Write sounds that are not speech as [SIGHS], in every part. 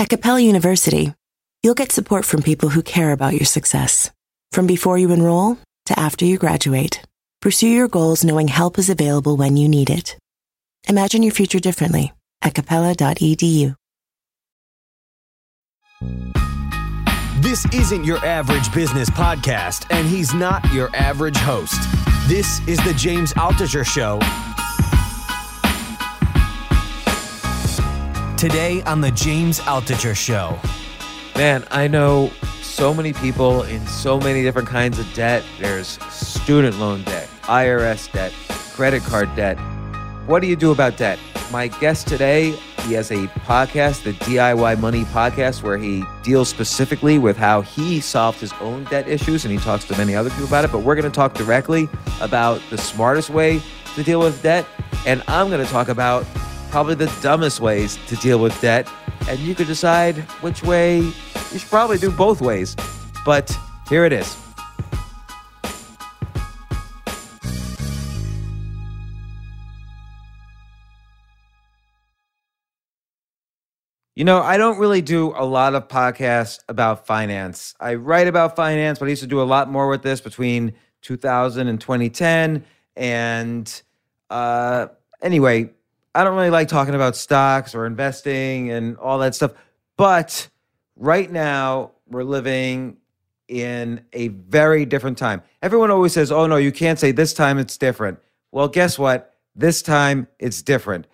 At Capella University, you'll get support from people who care about your success. From before you enroll to after you graduate, pursue your goals knowing help is available when you need it. Imagine your future differently at capella.edu. This isn't your average business podcast, and he's not your average host. This is the James Altucher Show. Today on the James Altucher Show. Man, I know so many people in so many different kinds of debt. There's student loan debt, IRS debt, credit card debt. What do you do about debt? My guest today, he has a podcast, the DIY Money podcast, where he deals specifically with how he solved his own debt issues and he talks to many other people about it. But we're going to talk directly about the smartest way to deal with debt. And I'm going to talk about probably the dumbest ways to deal with debt. And you could decide which way you should probably do both ways. But here it is. You know, I don't really do a lot of podcasts about finance. I write about finance, but I used to do a lot more with this between 2000 and 2010. And uh, anyway, I don't really like talking about stocks or investing and all that stuff. But right now, we're living in a very different time. Everyone always says, oh, no, you can't say this time it's different. Well, guess what? This time it's different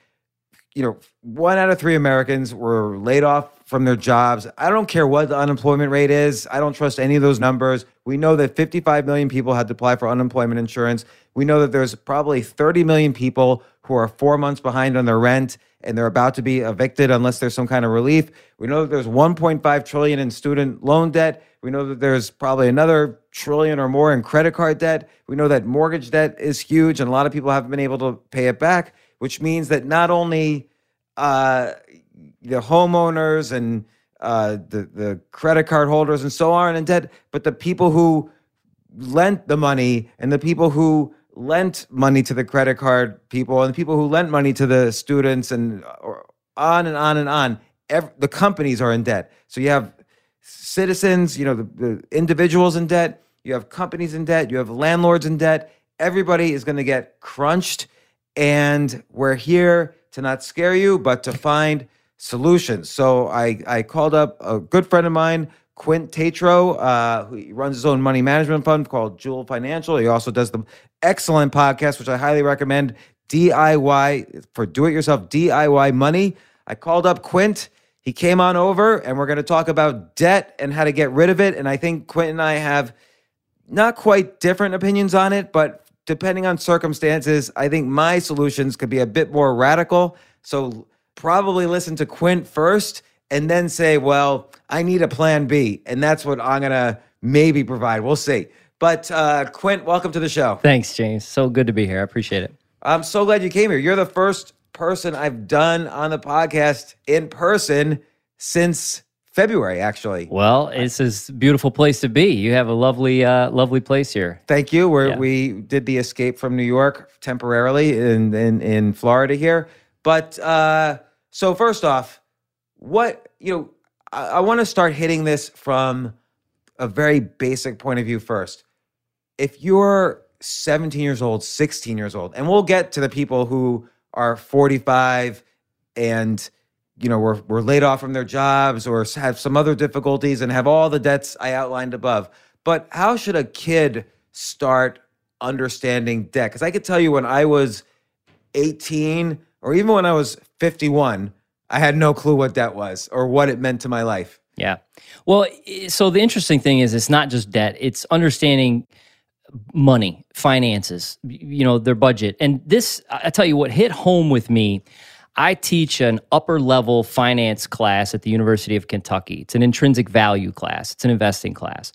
you know, one out of three Americans were laid off from their jobs. I don't care what the unemployment rate is. I don't trust any of those numbers. We know that 55 million people had to apply for unemployment insurance. We know that there's probably 30 million people who are four months behind on their rent and they're about to be evicted unless there's some kind of relief. We know that there's 1.5 trillion in student loan debt. We know that there's probably another trillion or more in credit card debt. We know that mortgage debt is huge and a lot of people haven't been able to pay it back which means that not only uh, the homeowners and uh, the the credit card holders and so on in debt, but the people who lent the money and the people who lent money to the credit card people and the people who lent money to the students and uh, or on and on and on. Every, the companies are in debt. So you have citizens, you know, the, the individuals in debt. You have companies in debt. You have landlords in debt. Everybody is going to get crunched and we're here to not scare you, but to find solutions. So I, I called up a good friend of mine, Quint Tatro, uh, who runs his own money management fund called Joule Financial. He also does the excellent podcast, which I highly recommend, DIY for do it yourself, DIY money. I called up Quint. He came on over, and we're going to talk about debt and how to get rid of it. And I think Quint and I have not quite different opinions on it, but depending on circumstances, I think my solutions could be a bit more radical. So probably listen to Quint first and then say, well, I need a plan B. And that's what I'm going to maybe provide. We'll see. But uh, Quint, welcome to the show. Thanks, James. So good to be here. I appreciate it. I'm so glad you came here. You're the first person I've done on the podcast in person since February, actually. Well, it's a beautiful place to be. You have a lovely, uh, lovely place here. Thank you. we yeah. we did the escape from New York temporarily in in, in Florida here. But uh, so first off, what you know, I, I want to start hitting this from a very basic point of view first. If you're 17 years old, 16 years old, and we'll get to the people who are 45 and you know, were, were laid off from their jobs or have some other difficulties and have all the debts I outlined above. But how should a kid start understanding debt? Because I could tell you when I was 18 or even when I was 51, I had no clue what debt was or what it meant to my life. Yeah. Well, so the interesting thing is it's not just debt, it's understanding money, finances, you know, their budget. And this, I tell you what hit home with me I teach an upper level finance class at the University of Kentucky. It's an intrinsic value class, it's an investing class.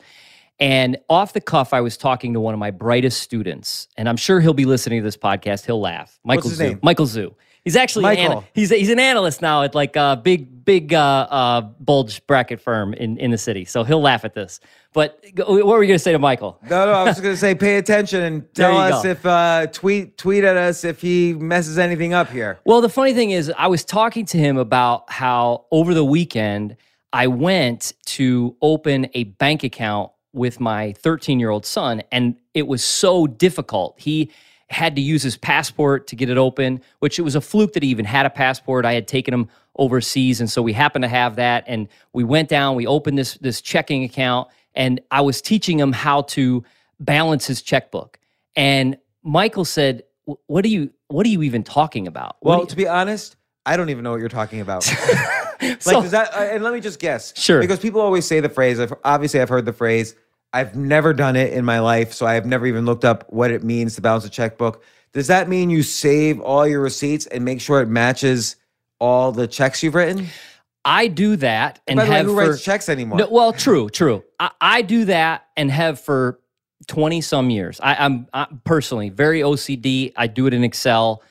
And off the cuff, I was talking to one of my brightest students, and I'm sure he'll be listening to this podcast. He'll laugh. Michael his Zoo. name? Michael Zoo. He's actually an Michael. ana- he's he's an analyst now at like a big big uh, uh, bulge bracket firm in in the city. So he'll laugh at this. But what were you going to say to Michael? No, no, I was just gonna say, pay attention and [LAUGHS] tell us go. if uh, tweet tweet at us if he messes anything up here. Well, the funny thing is, I was talking to him about how over the weekend I went to open a bank account with my 13 year old son, and it was so difficult. He had to use his passport to get it open, which it was a fluke that he even had a passport. I had taken him overseas, and so we happened to have that. And we went down, we opened this this checking account, and I was teaching him how to balance his checkbook. And Michael said, "What are you? What are you even talking about?" Well, to be honest, I don't even know what you're talking about. [LAUGHS] like, So- does that? Uh, and let me just guess. Sure. Because people always say the phrase. I've, obviously, I've heard the phrase. I've never done it in my life, so I have never even looked up what it means to balance a checkbook. Does that mean you save all your receipts and make sure it matches all the checks you've written? I do that and By the way, have who for, writes checks anymore? No, well, true, true. I, I do that and have for twenty some years. I, I'm I, personally very OCD. I do it in Excel.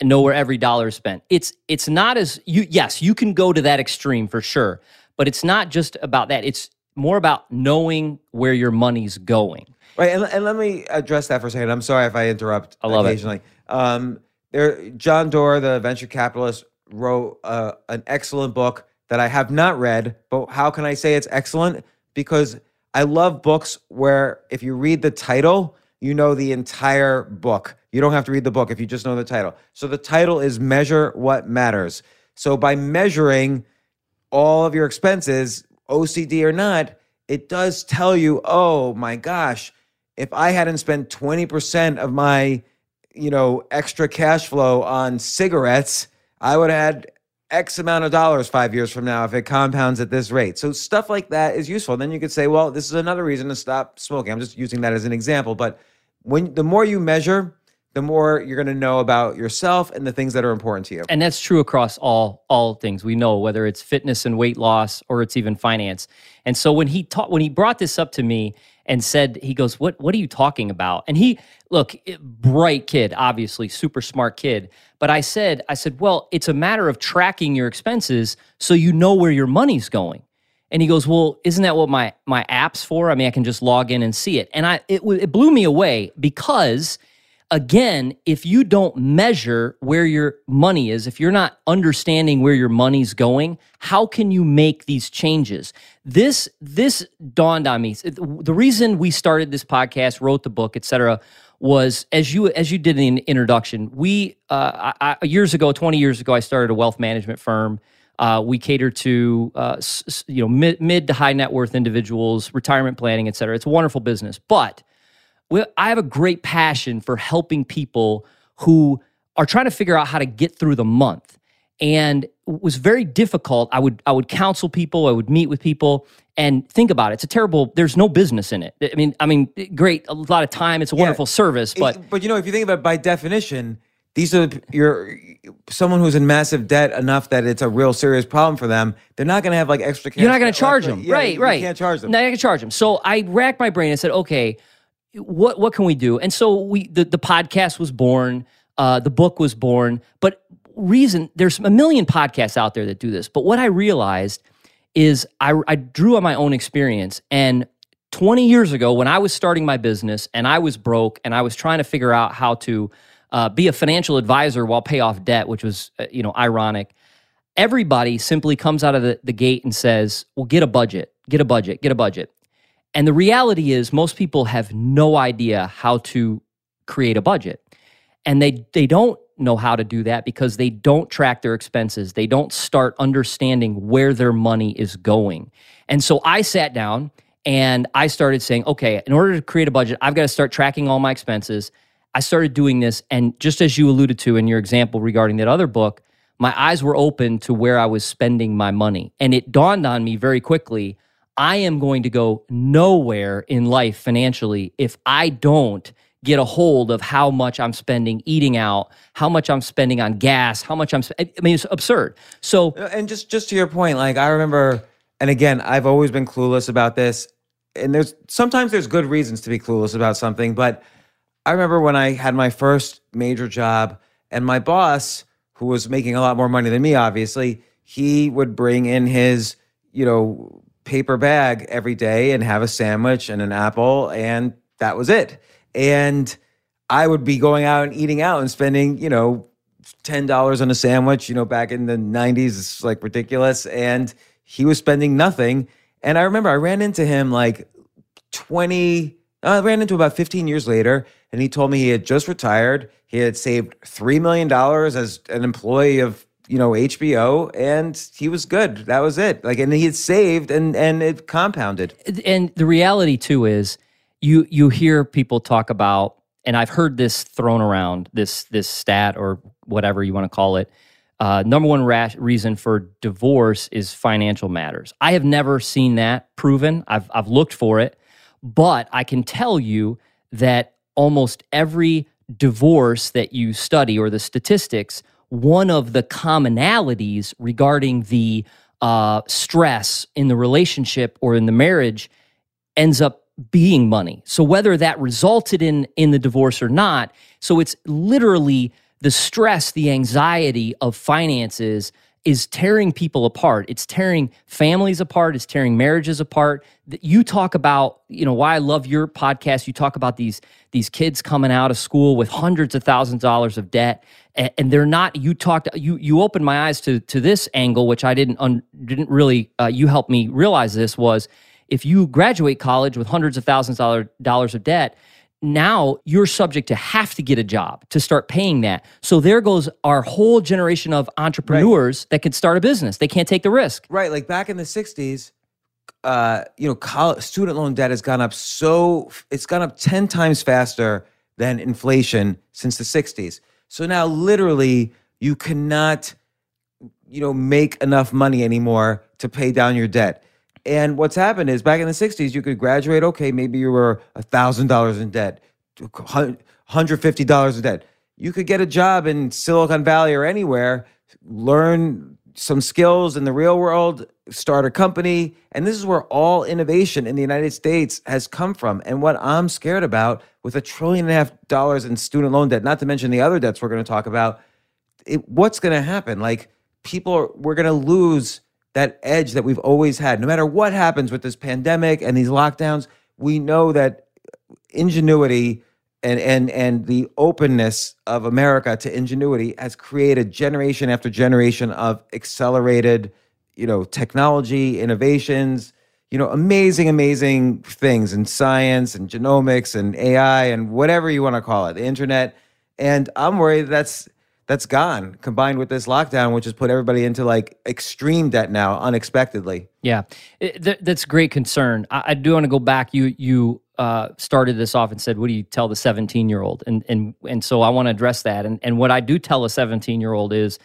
and Know where every dollar is spent. It's it's not as you. Yes, you can go to that extreme for sure, but it's not just about that. It's more about knowing where your money's going. Right, and, and let me address that for a second. I'm sorry if I interrupt I love it. occasionally. Um, there, John Doerr, the venture capitalist, wrote uh, an excellent book that I have not read. But how can I say it's excellent? Because I love books where if you read the title, you know the entire book. You don't have to read the book if you just know the title. So the title is Measure What Matters. So by measuring all of your expenses, OCD or not, it does tell you, oh my gosh, if I hadn't spent 20% of my, you know, extra cash flow on cigarettes, I would have had X amount of dollars five years from now if it compounds at this rate. So stuff like that is useful. Then you could say, well, this is another reason to stop smoking. I'm just using that as an example. But when the more you measure, the more you're going to know about yourself and the things that are important to you. and that's true across all all things we know whether it's fitness and weight loss or it's even finance and so when he taught when he brought this up to me and said he goes what what are you talking about and he look eh, bright kid obviously super smart kid but i said i said well it's a matter of tracking your expenses so you know where your money's going and he goes, "Well, isn't that what my my app's for? I mean, I can just log in and see it." And I it, it blew me away because again, if you don't measure where your money is, if you're not understanding where your money's going, how can you make these changes? This this dawned on me. The reason we started this podcast, wrote the book, etc., was as you as you did in the introduction. We uh, I, years ago, twenty years ago, I started a wealth management firm. Uh, we cater to uh, you know mid, mid to high net worth individuals, retirement planning, et cetera. It's a wonderful business, but I have a great passion for helping people who are trying to figure out how to get through the month. And it was very difficult. I would I would counsel people, I would meet with people, and think about it. It's a terrible. There's no business in it. I mean, I mean, great, a lot of time. It's a wonderful service, but but you know, if you think about it by definition, these are the, you're someone who's in massive debt enough that it's a real serious problem for them. They're not going to have like extra. Cash You're not going to charge them, Yeah, right? you, right. You can't charge them. No, I can charge them. So I racked my brain and said, okay, what what can we do? And so we the, the podcast was born, uh, the book was born. But reason there's a million podcasts out there that do this. But what I realized is I, I drew on my own experience and 20 years ago when I was starting my business and I was broke and I was trying to figure out how to uh, be a financial advisor while pay off debt, which was uh, you know ironic everybody simply comes out of the, the gate and says, well, get a budget, get a budget, get a budget. And the reality is, most people have no idea how to create a budget. And they, they don't know how to do that because they don't track their expenses. They don't start understanding where their money is going. And so I sat down and I started saying, okay, in order to create a budget, I've got to start tracking all my expenses. I started doing this. And just as you alluded to in your example regarding that other book, my eyes were open to where I was spending my money. And it dawned on me very quickly I am going to go nowhere in life financially if I don't get a hold of how much I'm spending eating out, how much I'm spending on gas, how much I'm. Sp- I mean, it's absurd. So, Uh, and just just to your point, like I remember, and again, I've always been clueless about this. And there's sometimes there's good reasons to be clueless about something, but I remember when I had my first major job, and my boss, who was making a lot more money than me, obviously, he would bring in his, you know, paper bag every day and have a sandwich and an apple, and that was it. And I would be going out and eating out and spending, you know, ten dollars on a sandwich. You know, back in the '90s, it's like ridiculous. And he was spending nothing. And I remember I ran into him like twenty. I ran into about 15 years later, and he told me he had just retired. He had saved three million dollars as an employee of you know HBO, and he was good. That was it. Like, and he had saved, and and it compounded. and the reality too is you you hear people talk about and i've heard this thrown around this this stat or whatever you want to call it uh, number one reason for divorce is financial matters i have never seen that proven i've, I've looked for it but i can tell you that almost every divorce that you study or the statistics one of the commonalities regarding the uh, stress in the relationship or in the marriage ends up being money. So whether that resulted in in the divorce or not, so it's literally the stress, the anxiety of finances is tearing people apart. It's tearing families apart, it's tearing marriages apart. You talk about, you know, why I love your podcast. You talk about these these kids coming out of school with hundreds of thousands of dollars of debt and, they're not you talked you you opened my eyes to to this angle which I didn't un, didn't really uh, you helped me realize this was if you graduate college with hundreds of thousands of dollars of debt, now you're subject to have to get a job to start paying that. So there goes our whole generation of entrepreneurs that can start a business. They can't take the risk. Right, like back in the '60s, uh, you know, college, student loan debt has gone up so it's gone up ten times faster than inflation since the '60s. So now, literally, you cannot, you know, make enough money anymore to pay down your debt. And what's happened is back in the '60s, you could graduate. Okay, maybe you were a thousand dollars in debt, hundred fifty dollars in debt. You could get a job in Silicon Valley or anywhere, learn some skills in the real world, start a company. And this is where all innovation in the United States has come from. And what I'm scared about with a trillion and a half dollars in student loan debt, not to mention the other debts we're going to talk about, it, what's going to happen? Like, people are, we're going to lose that edge that we've always had. No matter what happens with this pandemic and these lockdowns, we know that ingenuity and and and the openness of America to ingenuity has created generation after generation of accelerated, you know, technology, innovations, you know, amazing, amazing things in science and genomics and AI and whatever you want to call it, the internet. And I'm worried that's that's gone combined with this lockdown, which has put everybody into like extreme debt now unexpectedly. Yeah, It- th- that's great concern. I, I do want to go back. You you uh, started this off and said, "What do you tell the 17 year old?" And and and so I want to address that. And and what I do tell a 17 year old is,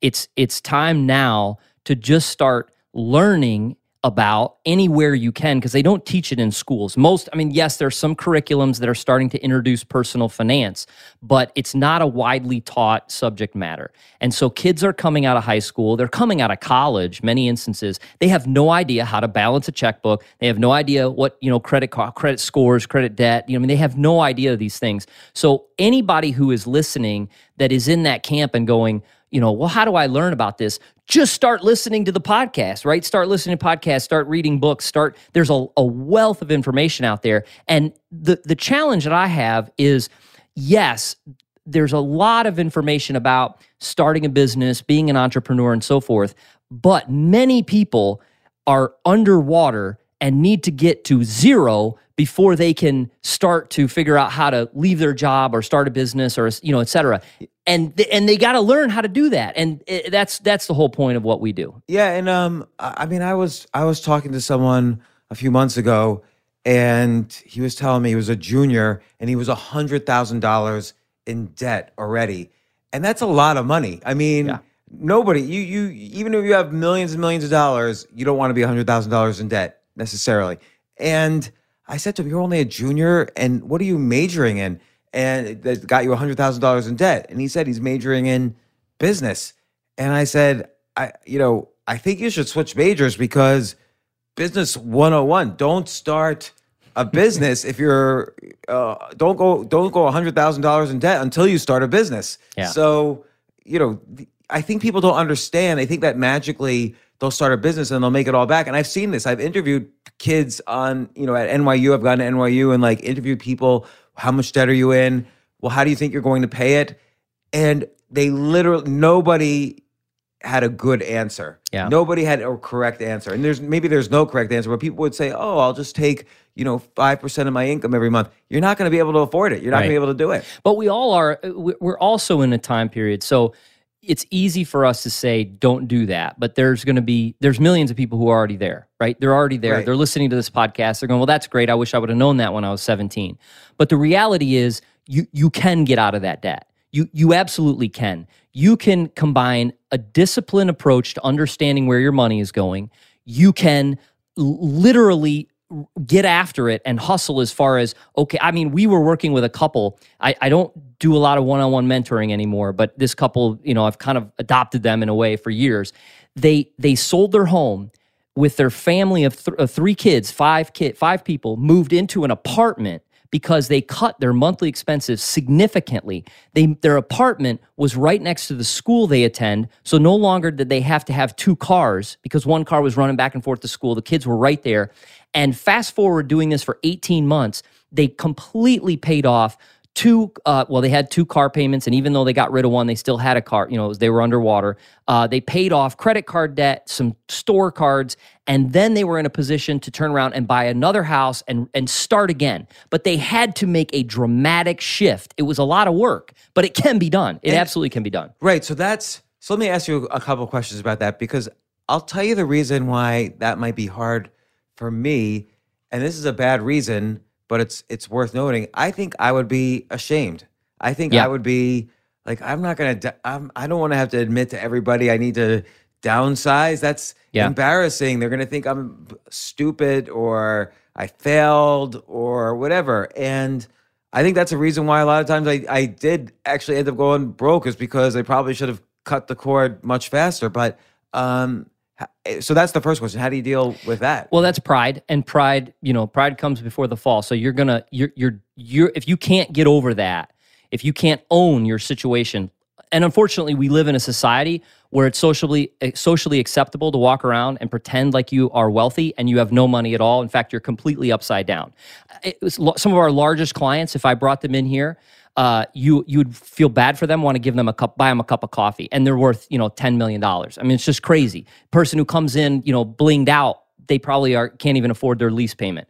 it's it's time now to just start learning about anywhere you can because they don't teach it in schools. Most, I mean, yes, there are some curriculums that are starting to introduce personal finance, but it's not a widely taught subject matter. And so kids are coming out of high school, they're coming out of college, many instances, they have no idea how to balance a checkbook. They have no idea what, you know, credit card, credit scores, credit debt, you know, I mean, they have no idea of these things. So anybody who is listening that is in that camp and going, you know, well, how do I learn about this? Just start listening to the podcast, right? Start listening to podcasts, start reading books, start there's a, a wealth of information out there. And the the challenge that I have is yes, there's a lot of information about starting a business, being an entrepreneur, and so forth. But many people are underwater and need to get to zero before they can start to figure out how to leave their job or start a business or you know et cetera and th- and they got to learn how to do that and uh, that's that's the whole point of what we do Yeah, and um, I I mean, I was I was talking to someone a few months ago, and he was telling me he was a junior and he was a hundred thousand dollars in debt already, and that's a lot of money. I mean, Yeah. nobody you you even if you have millions and millions of dollars, you don't want to be a hundred thousand dollars in debt necessarily. And I said to him, "You're only a junior, and what are you majoring in?" and that got you $100,000 in debt. And he said he's majoring in business. And I said, I, you know, I think you should switch majors because business 101, don't start a [LAUGHS] business if you're, uh, don't go, don't go $100,000 in debt until you start a business. Yeah. So, you know, I think people don't understand. They think that magically they'll start a business and they'll make it all back. And I've seen this. I've interviewed kids on, you know, at NYU. I've gone to NYU and like interviewed people. How much debt are you in? Well, how do you think you're going to pay it? And they literally nobody had a good answer. Yeah. Nobody had a correct answer. And there's maybe there's no correct answer, but people would say, "Oh, I'll just take, you know, 5% of my income every month." You're not going to be able to afford it. You're not going to be able to do it. But we all are. uh, We're also in a time period, so it's easy for us to say don't do that. But there's going to be there's millions of people who are already there, right? They're already there. Right. They're listening to this podcast. They're going, "Well, that's great. I wish I would have known that when I was 17." But the reality is, you you can get out of that debt. You you absolutely can. You can combine a disciplined approach to understanding where your money is going. You can literally get after it and hustle as far as okay i mean we were working with a couple i, I don't do a lot of one-on-one mentoring anymore but this couple you know i've kind of adopted them in a way for years they they sold their home with their family of, th- three kids five kid five people moved into an apartment because they cut their monthly expenses significantly. They, their apartment was right next to the school they attend, so no longer did they have to have two cars because one car was running back and forth to school. The kids were right there. And fast forward doing this for 18 months, they completely paid off two uh, well they had two car payments and even though they got rid of one they still had a car you know they were underwater. Uh, they paid off credit card debt some store cards and then they were in a position to turn around and buy another house and and start again. But they had to make a dramatic shift. It was a lot of work but it can be done. It And- absolutely can be done. Right. So that's so let me ask you a couple questions about that because I'll tell you the reason why that might be hard for me, and this is a bad reason, but it's it's worth noting. I think I would be ashamed. I think Yeah. I would be like I'm not gonna. I'm, I don't want to have to admit to everybody I need to downsize. That's Yeah. embarrassing. They're gonna think I'm stupid or I failed or whatever. And I think that's a reason why a lot of times I, I did actually end up going broke is because I probably should have cut the cord much faster. But um, so that's the first question. How do you deal with that? Well, that's pride, and pride, you know, pride comes before the fall. So you're gonna, you're, you're, you're. If you can't get over that, if you can't own your situation, and unfortunately, we live in a society where it's socially eh, socially acceptable to walk around and pretend like you are wealthy and you have no money at all. In fact, you're completely upside down. Was some of our largest clients. If I brought them in here. Uh, you you would feel bad for them, want to give them a cup, buy them a cup of coffee, and they're worth you know ten million dollars. I mean, it's just crazy. Person who comes in, you know, blinged out, they probably are can't even afford their lease payment.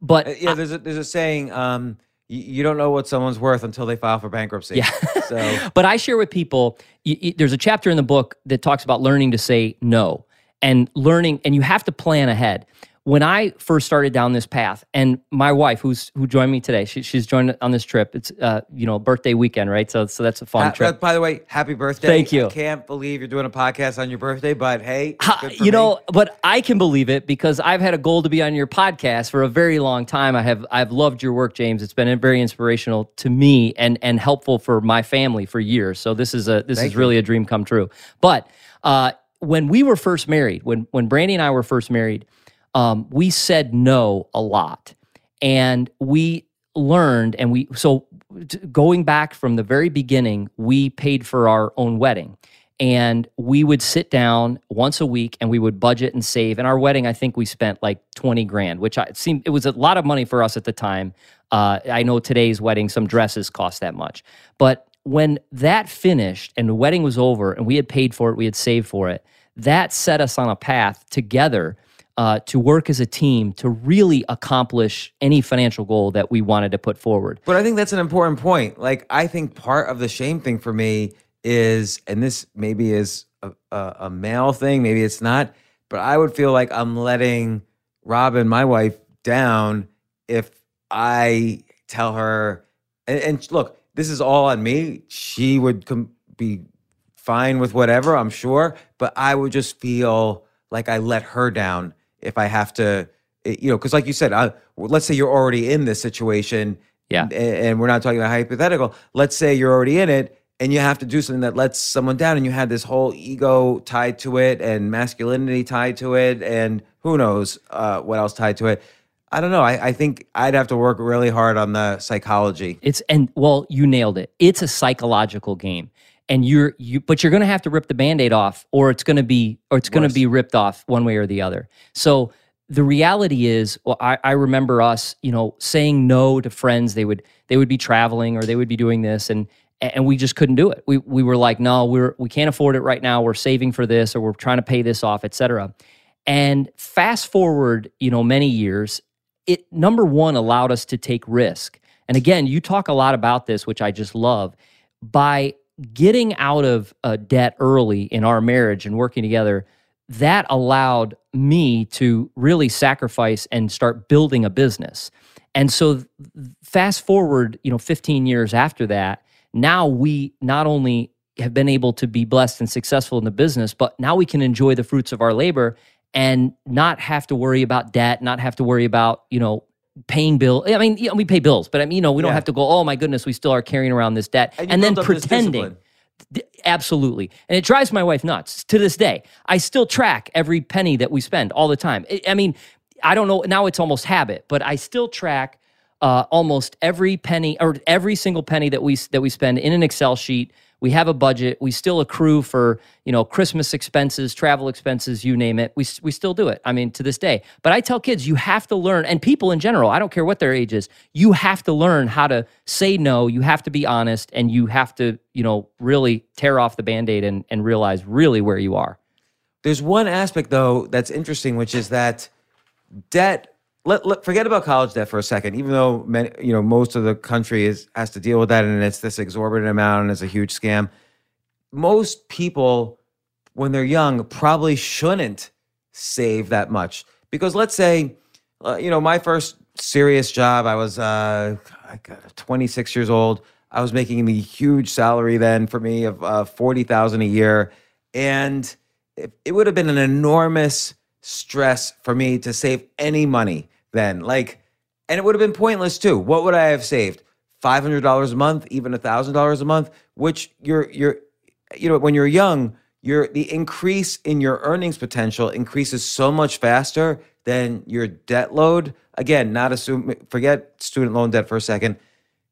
But Uh, yeah, there's a, there's a saying, um, you, you don't know what someone's worth until they file for bankruptcy. Yeah. [LAUGHS] So [LAUGHS] but I share with people. y y there's a chapter in the book that talks about learning to say no and learning, and you have to plan ahead. When I first started down this path, and my wife, who's who joined me today, she, she's joined on this trip. It's uh, you know birthday weekend, right? So so that's a fun Ha- trip. by the way, happy birthday. Thank you. I can't believe you're doing a podcast on your birthday, but hey, good for you me. know, but I can believe it because I've had a goal to be on your podcast for a very long time. I have I've loved your work, James. It's been very inspirational to me and and helpful for my family for years. So this is a this Thank is you. really a dream come true. But uh, when we were first married, when when Brandy and I were first married, um, we said no a lot, and we learned and we so going back from the very beginning, we paid for our own wedding and we would sit down once a week and we would budget and save. And our wedding, I think we spent like 20 grand, which I, it seemed it was a lot of money for us at the time. Uh, I know today's wedding, some dresses cost that much. But when that finished and the wedding was over and we had paid for it, we had saved for it, that set us on a path together uh, to work as a team to really accomplish any financial goal that we wanted to put forward. But I think that's an important point. Like, I think part of the shame thing for me is, and this maybe is a, a, a male thing, maybe it's not, but I would feel like I'm letting Robin, my wife, down if I tell her, and, and look, this is all on me. She would com- be fine with whatever, I'm sure, but I would just feel like I let her down if I have to, eh, you know, because like you said, I, let's say you're already in this situation Yeah. a- and we're not talking about hypothetical. Let's say you're already in it and you have to do something that lets someone down and you had this whole ego tied to it and masculinity tied to it and who knows uh, what else tied to it. I don't know. I, I think I'd have to work really hard on the psychology. It's and well, you nailed it. It's a psychological game. And you're you but you're gonna have to rip the band-aid off, or it's gonna be or it's gonna be ripped off one way or the other. So the reality is, well, I, I remember us, you know, saying no to friends. They would they would be traveling or they would be doing this and and we just couldn't do it. We we were like, no, we're we can't afford it right now. We're saving for this or we're trying to pay this off, et cetera. And fast forward, you know, many years, it number one allowed us to take risk. And again, you talk a lot about this, which I just love. By getting out of uh, debt early in our marriage and working together, that allowed me to really sacrifice and start building a business. And so, fast forward, you know, 15 years after that, now we not only have been able to be blessed and successful in the business, but now we can enjoy the fruits of our labor and not have to worry about debt, not have to worry about, you know, paying bill. I mean, you know, we pay bills, but I mean, you know, we don't have to go, oh my goodness, we still are carrying around this debt. And And, then build up this pretending. D- Absolutely. And it drives my wife nuts to this day. I still track every penny that we spend all the time. I- I mean, I don't know, now it's almost habit, but I still track uh, almost every penny or every single penny that we that we spend in an Excel sheet. We have a budget. We still accrue for you know Christmas expenses, travel expenses, you name it. We we still do it. I mean, to this day. But I tell kids, you have to learn, and people in general. I don't care what their age is. You have to learn how to say no. You have to be honest, and you have to you know really tear off the band-aid and and realize really where you are. There's one aspect though that's interesting, which is that debt. Let, let forget about college debt for a second. Even though many, you know most of the country is has to deal with that, and it's this exorbitant amount, and it's a huge scam. Most people, when they're young, probably shouldn't save that much because let's say, uh, you know, my first serious job, I was uh, I got 26 years old. I was making the huge salary then for me of uh, 40,000 a year, and it, it would have been an enormous stress for me to save any money then. Like, and it would have been pointless too. What would I have saved? Five hundred dollars a month, even thousand dollars a month. Which you're you're, you know, when you're young, your the increase in your earnings potential increases so much faster than your debt load. Again, not assume forget student loan debt for a second.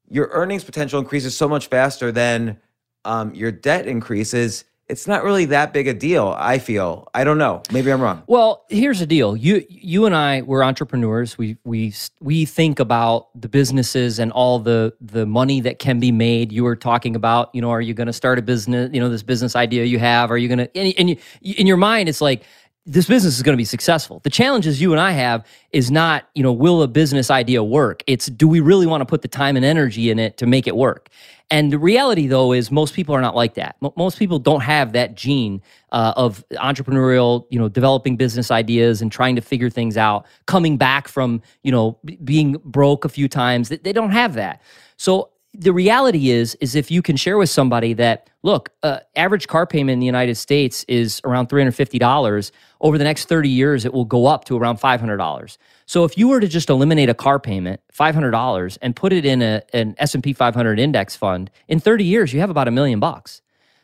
Your earnings potential increases so much faster than um, your debt increases. It's not really that big a deal. I feel. I don't know. Maybe I'm wrong. Well, here's the deal. You you and I we're entrepreneurs. We we we think about the businesses and all the the money that can be made. You were talking about, you know, are you going to start a business, you know, this business idea you have, are you going to and, and you, in your mind it's like this business is going to be successful. The challenges you and I have is not, you know, will a business idea work? It's do we really want to put the time and energy in it to make it work? And the reality, though, is most people are not like that. Mo- Most people don't have that gene uh, of entrepreneurial, you know, developing business ideas and trying to figure things out, coming back from, you know, b- being broke a few times. They, don't have that. So the reality is, is if you can share with somebody that, look, uh, average car payment in the United States is around three hundred fifty dollars. Over the next thirty years, it will go up to around five hundred dollars. So if you were to just eliminate a car payment, five hundred dollars, and put it in a, an S and P five hundred index fund, in thirty years, you have about a million bucks.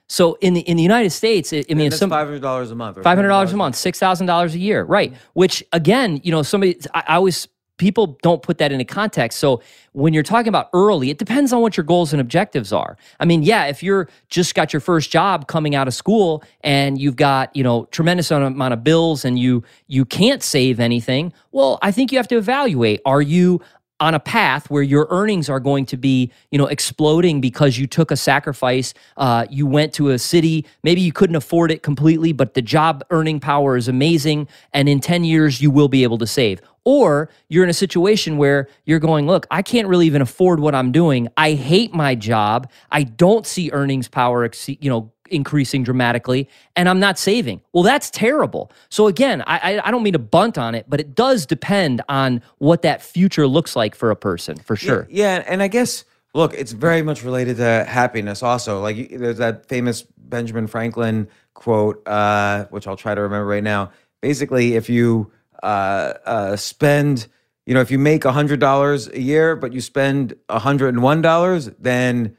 So in the in the United States, it, I mean, some five hundred dollars a month. Five hundred dollars a $200 month, six thousand dollars a year, right? Mm-hmm. Which again, you know, somebody I, I always people don't put that into context. So when you're talking about early, it depends on what your goals and objectives are. I mean, yeah, if you're just got your first job coming out of school and you've got you know tremendous amount of bills and you you can't save anything, well, I think you have to evaluate: Are you on a path where your earnings are going to be, you know, exploding because you took a sacrifice. Uh, you went to a city, maybe you couldn't afford it completely, but the job earning power is amazing, and in ten years you will be able to save. Or you're in a situation where you're going, look, I can't really even afford what I'm doing. I hate my job. I don't see earnings power, exceed, you know, increasing dramatically and I'm not saving. Well, that's terrible. So again, I, I I don't mean to bunt on it, but it does depend on what that future looks like for a person, for sure. Yeah, and I guess look, it's very much related to happiness. Also, like there's that famous Benjamin Franklin quote, uh, which I'll try to remember right now. Basically, if you uh, uh, spend you know, if you make $100 a year, but you spend $101, then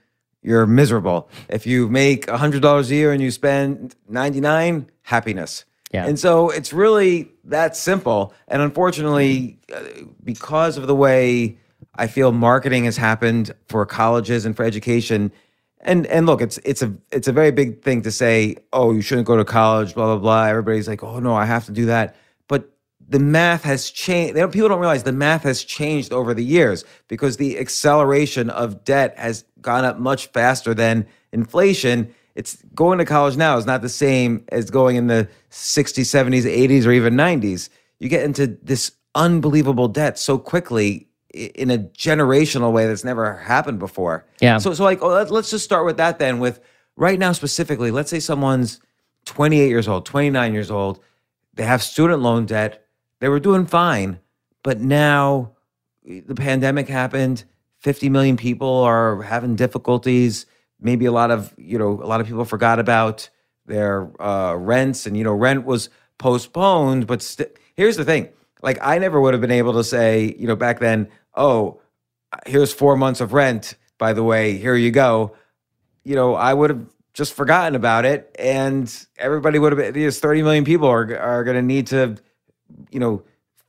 you're miserable. If you make $100 a year and you spend 99, happiness. Yeah. And so it's really that simple. And unfortunately, uh, because of the way I feel marketing has happened for colleges and for education, and and look, it's it's a it's a very big thing to say, oh, you shouldn't go to college, blah blah blah. Everybody's like, oh no, I have to do that. The math has changed. Don't, people don't realize the math has changed over the years because the acceleration of debt has gone up much faster than inflation. It's going to college now is not the same as going in the 60s, 70s, 80s, or even 90s. You get into this unbelievable debt so quickly in a generational way that's never happened before. Yeah. So, so like, oh, let's just start with that then. With right now specifically, let's say someone's 28 years old, 29 years old, they have student loan debt, they were doing fine, but now the pandemic happened. 50 million people are having difficulties. Maybe a lot of, you know, a lot of people forgot about their uh, rents and, you know, rent was postponed. But st- here's the thing like, I never would have been able to say, you know, back then, oh, here's four months of rent. By the way, here you go. You know, I would have just forgotten about it, and everybody would have been. These 30 million people are are going to need to, you know,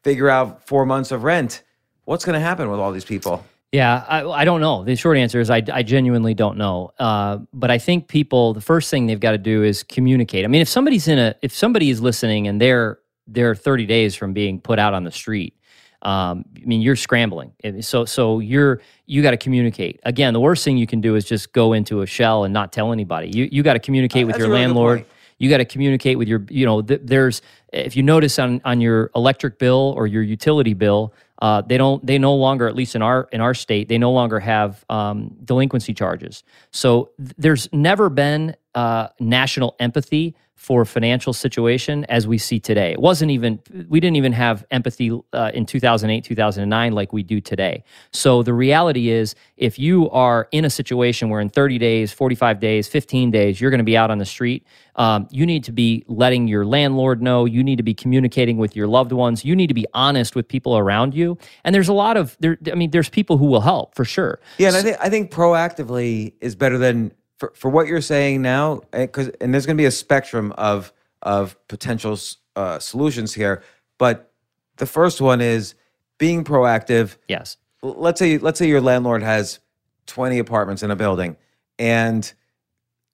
figure out four months of rent. What's going to happen with all these people? Yeah, I, I don't know. The short answer is I, I genuinely don't know. Uh, but I think people, the first thing they've got to do is communicate. I mean, if somebody's in a, if somebody is listening and they're they're 30 days from being put out on the street, um, I mean, you're scrambling. So so you're you got to communicate. Again, the worst thing you can do is just go into a shell and not tell anybody. You you got to communicate with your really landlord. You got to communicate with your, you know, th- there's if you notice on on your electric bill or your utility bill, uh, they don't they no longer at least in our in our state they no longer have um, delinquency charges. So th- there's never been uh, national empathy for financial situation as we see today. It wasn't even we didn't even have empathy uh, in 2008 2009 like we do today. So the reality is if you are in a situation where in 30 days, 45 days, 15 days you're going to be out on the street, um, you need to be letting your landlord know. You need to be communicating with your loved ones. You need to be honest with people around you. And there's a lot of there. I mean, there's people who will help for sure. Yeah, and I think I think proactively is better than for, for what you're saying now, because and there's going to be a spectrum of of potential uh, solutions here. But the first one is being proactive. Yes. Let's say let's say your landlord has 20 apartments in a building, and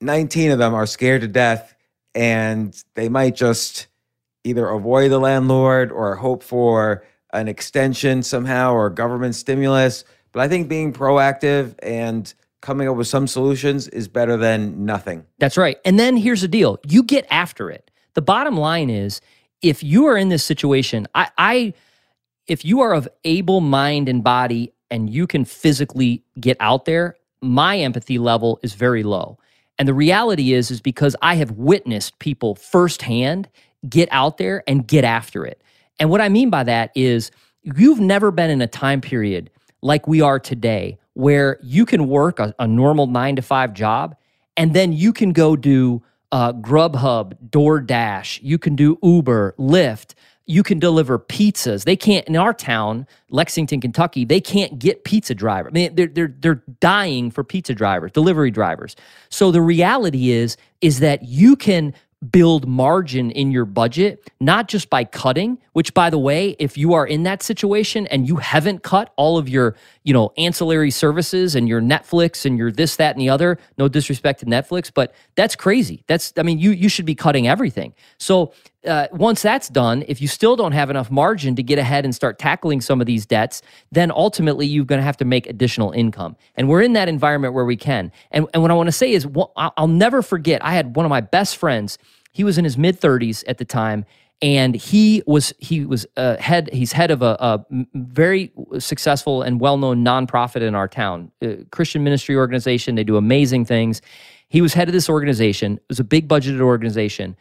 19 of them are scared to death, and they might just either avoid the landlord or hope for an extension somehow or government stimulus. But I think being proactive and coming up with some solutions is better than nothing. That's right. And then here's the deal you get after it. The bottom line is if you are in this situation, I, I if you are of able mind and body and you can physically get out there, my empathy level is very low. And the reality is, is because I have witnessed people firsthand get out there and get after it. And what I mean by that is you've never been in a time period like we are today where you can work a, a normal nine to five job and then you can go do uh, Grubhub, DoorDash, you can do Uber, Lyft, you can deliver pizzas. They can't in our town, Lexington, Kentucky. They can't get pizza driver. I mean, they're they're they're dying for pizza drivers, delivery drivers. So the reality is is that you can build margin in your budget, not just by cutting, which by the way, if you are in that situation and you haven't cut all of your, you know, ancillary services and your Netflix and your this, that, and the other, no disrespect to Netflix, but that's crazy. That's, I mean, you you should be cutting everything. So uh, once that's done, if you still don't have enough margin to get ahead and start tackling some of these debts, then ultimately you're going to have to make additional income. And we're in that environment where we can. And, and what I want to say is, I'll never forget, I had one of my best friends. He was in his mid 30s at the time, and he was he was uh, head he's head of a very successful and well known nonprofit in our town, uh, Christian ministry organization. They do amazing things. He was head of this organization. It was a big budgeted organization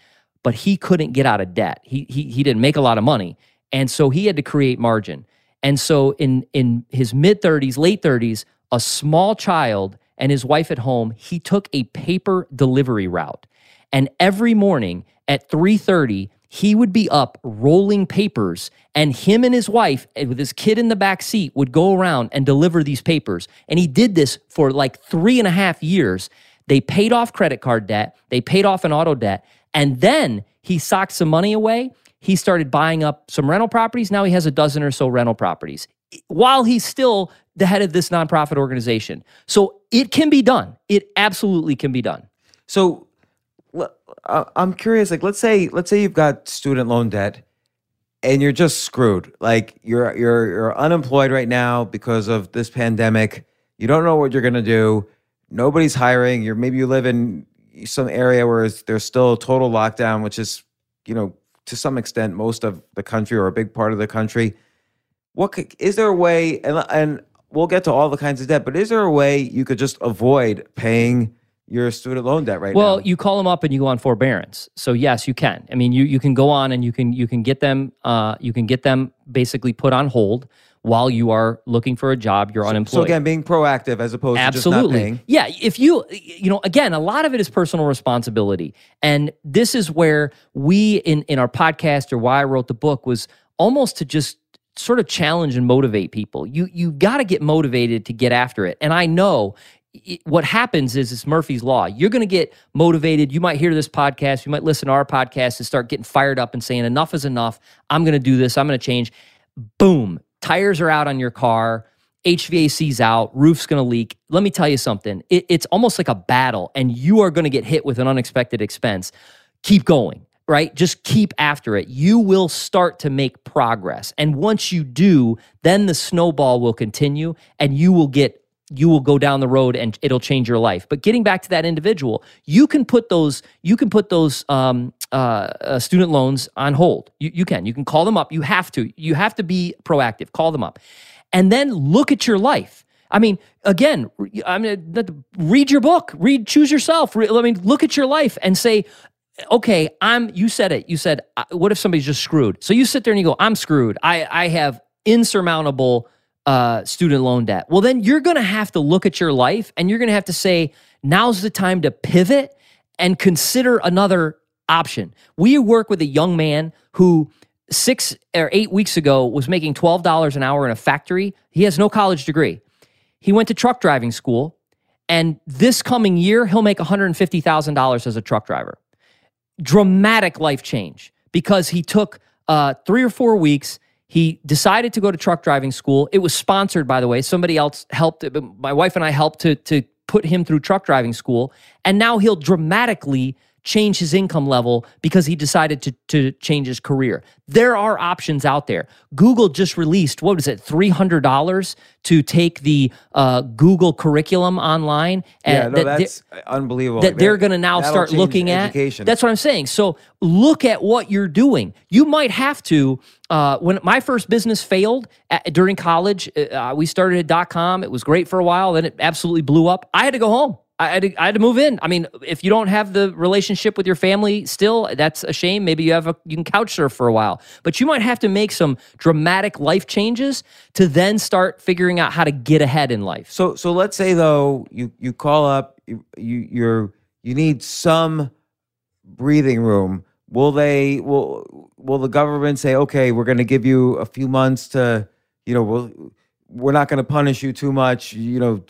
but he couldn't get out of debt. He, he, he didn't make a lot of money. And so he had to create margin. And so in, in his mid 30s, late 30s, a small child and his wife at home, he took a paper delivery route. And every morning at 3:30, he would be up rolling papers and him and his wife eh, with his kid in the back seat would go around and deliver these papers and he did this for like three and a half years they paid off credit card debt they paid off an auto debt and then he socked some money away he started buying up some rental properties now he has a dozen or so rental properties while he's still the head of this nonprofit organization so it can be done it absolutely can be done So uh, I'm curious. Like, let's say, let's say you've got student loan debt, and you're just screwed. Like, you're you're you're unemployed right now because of this pandemic. You don't know what you're gonna do. Nobody's hiring. You're maybe you live in some area where there's still total lockdown, which is, you know, to some extent most of the country or a big part of the country. What could, is there a way? And and we'll get to all the kinds of debt, but is there a way you could just avoid paying your student loan debt right well now? Well, you call them up and you go on forbearance so yes you can i mean you you can go on and you can you can get them uh you can get them basically put on hold while you are looking for a job you're unemployed So again, being proactive as opposed to just Absolutely. Yeah. If you, you know, again, a lot of it is personal responsibility. And this is where we, in, in our podcast or why I wrote the book, was almost to just sort of challenge and motivate people. You, you got to get motivated to get after it. And I know it, what happens is it's Murphy's Law. You're going to get motivated. You might hear this podcast, you might listen to our podcast and start getting fired up and saying, enough is enough. I'm going to do this. I'm going to change. Boom. Tires are out on your car. HVAC's out, roof's gonna leak. Let me tell you something. It, it's almost like a battle, and you are gonna get hit with an unexpected expense. Keep going, right? Just keep after it. You will start to make progress. And once you do, then the snowball will continue and you will get you will go down the road and it'll change your life. But getting back to that individual, you can put those you can put those um, uh, uh, student loans on hold. You, you can you can call them up. You have to you have to be proactive. Call them up, and then look at your life. I mean, again, I mean, read your book. Read, choose yourself. I mean, look at your life and say, okay, I'm. You said it. You said, uh, what if somebody's just screwed? So you sit there and you go, I'm screwed. I I have insurmountable uh, student loan debt. Well, then you're going to have to look at your life and you're going to have to say, now's the time to pivot and consider another option. We work with a young man who six or eight weeks ago was making $12 an hour in a factory. He has no college degree. He went to truck driving school, and this coming year, he'll make $150,000 as a truck driver dramatic life change because he took uh, three or four weeks. He decided to go to truck driving school. It was sponsored, by the way. Somebody else helped. My wife and I helped to to put him through truck driving school, and now he'll dramatically change his income level because he decided to to change his career. There are options out there. Google just released what was it, three hundred dollars to take the uh, Google curriculum online. Yeah, and no, that that's unbelievable. that they're going to now start looking at. education. That's what I'm saying. So look at what you're doing. You might have to. Uh, when my first business failed at, during college, uh, we started at dot com. It was great for a while. Then it absolutely blew up. I had to go home. I had, to, I had to move in. I mean, if you don't have the relationship with your family still, that's a shame. Maybe you have a you can couch surf for a while, but you might have to make some dramatic life changes to then start figuring out how to get ahead in life. So so let's say though you you call up you, you you're you need some breathing room. Will they will will the government say okay we're going to give you a few months to you know we'll we're not going to punish you too much you know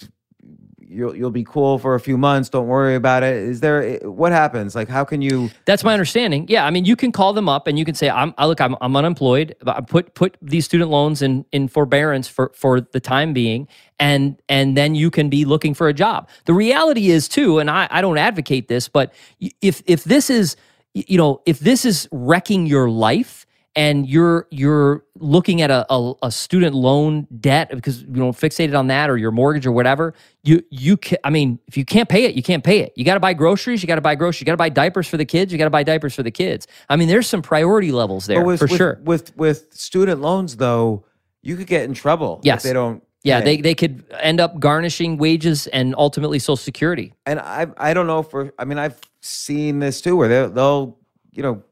you'll you'll be cool for a few months don't worry about it is there what happens like how can you That's my understanding. Yeah, I mean, you can call them up and you can say, "I'm I, look, I'm, I'm unemployed. I put put these student loans in in forbearance for for the time being, and and then you can be looking for a job." The reality is too, and I I don't advocate this, but if if this is you know if this is wrecking your life and you're you're looking at a, a, a student loan debt because you know fixated on that or your mortgage or whatever you you can i mean if you can't pay it you can't pay it. You got to buy groceries you got to buy groceries. You got to buy diapers for the kids you got to buy diapers for the kids. I mean there's some priority levels there with, for with, sure. with with student loans though you could get in trouble Yes. if they don't yeah pay. they, they could end up garnishing wages and ultimately social security. And I I don't know for I mean I've seen this too where they they'll you know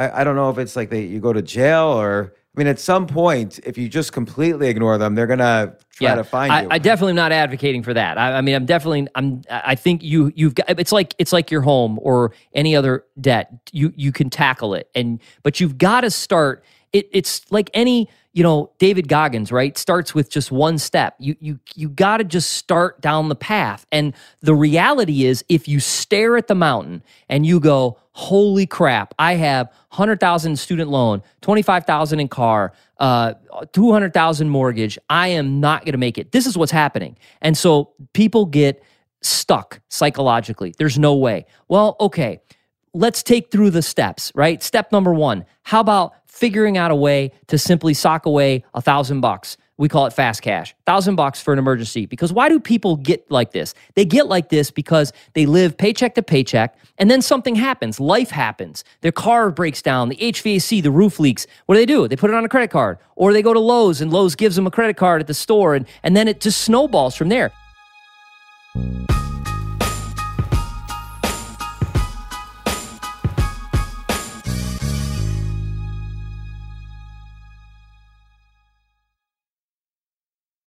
I I don't know if it's like they you go to jail or I mean, at some point, if you just completely ignore them, they're gonna try to find I, you. I definitely am not advocating for that. I, I mean, I'm definitely, I'm, I think you, you've got. It's like it's like your home or any other debt. You you can tackle it, and but you've got to start. It, it's like any you know David Goggins, right? Starts with just one step. You you you got to just start down the path. And the reality is, if you stare at the mountain and you go, "Holy crap! I have hundred thousand student loan, twenty five thousand in car, uh, two hundred thousand mortgage. I am not going to make it." This is what's happening, and so people get stuck psychologically. There's no way. Well, okay let's take through the steps, right? Step number one, how about figuring out a way to simply sock away a thousand bucks? We call it fast cash, thousand bucks for an emergency. Because why do people get like this? They get like this because they live paycheck to paycheck, and then something happens. Life happens. Their car breaks down, the HVAC, the roof leaks. What do they do? They put it on a credit card, or they go to Lowe's, and Lowe's gives them a credit card at the store, and, and then it just snowballs from there.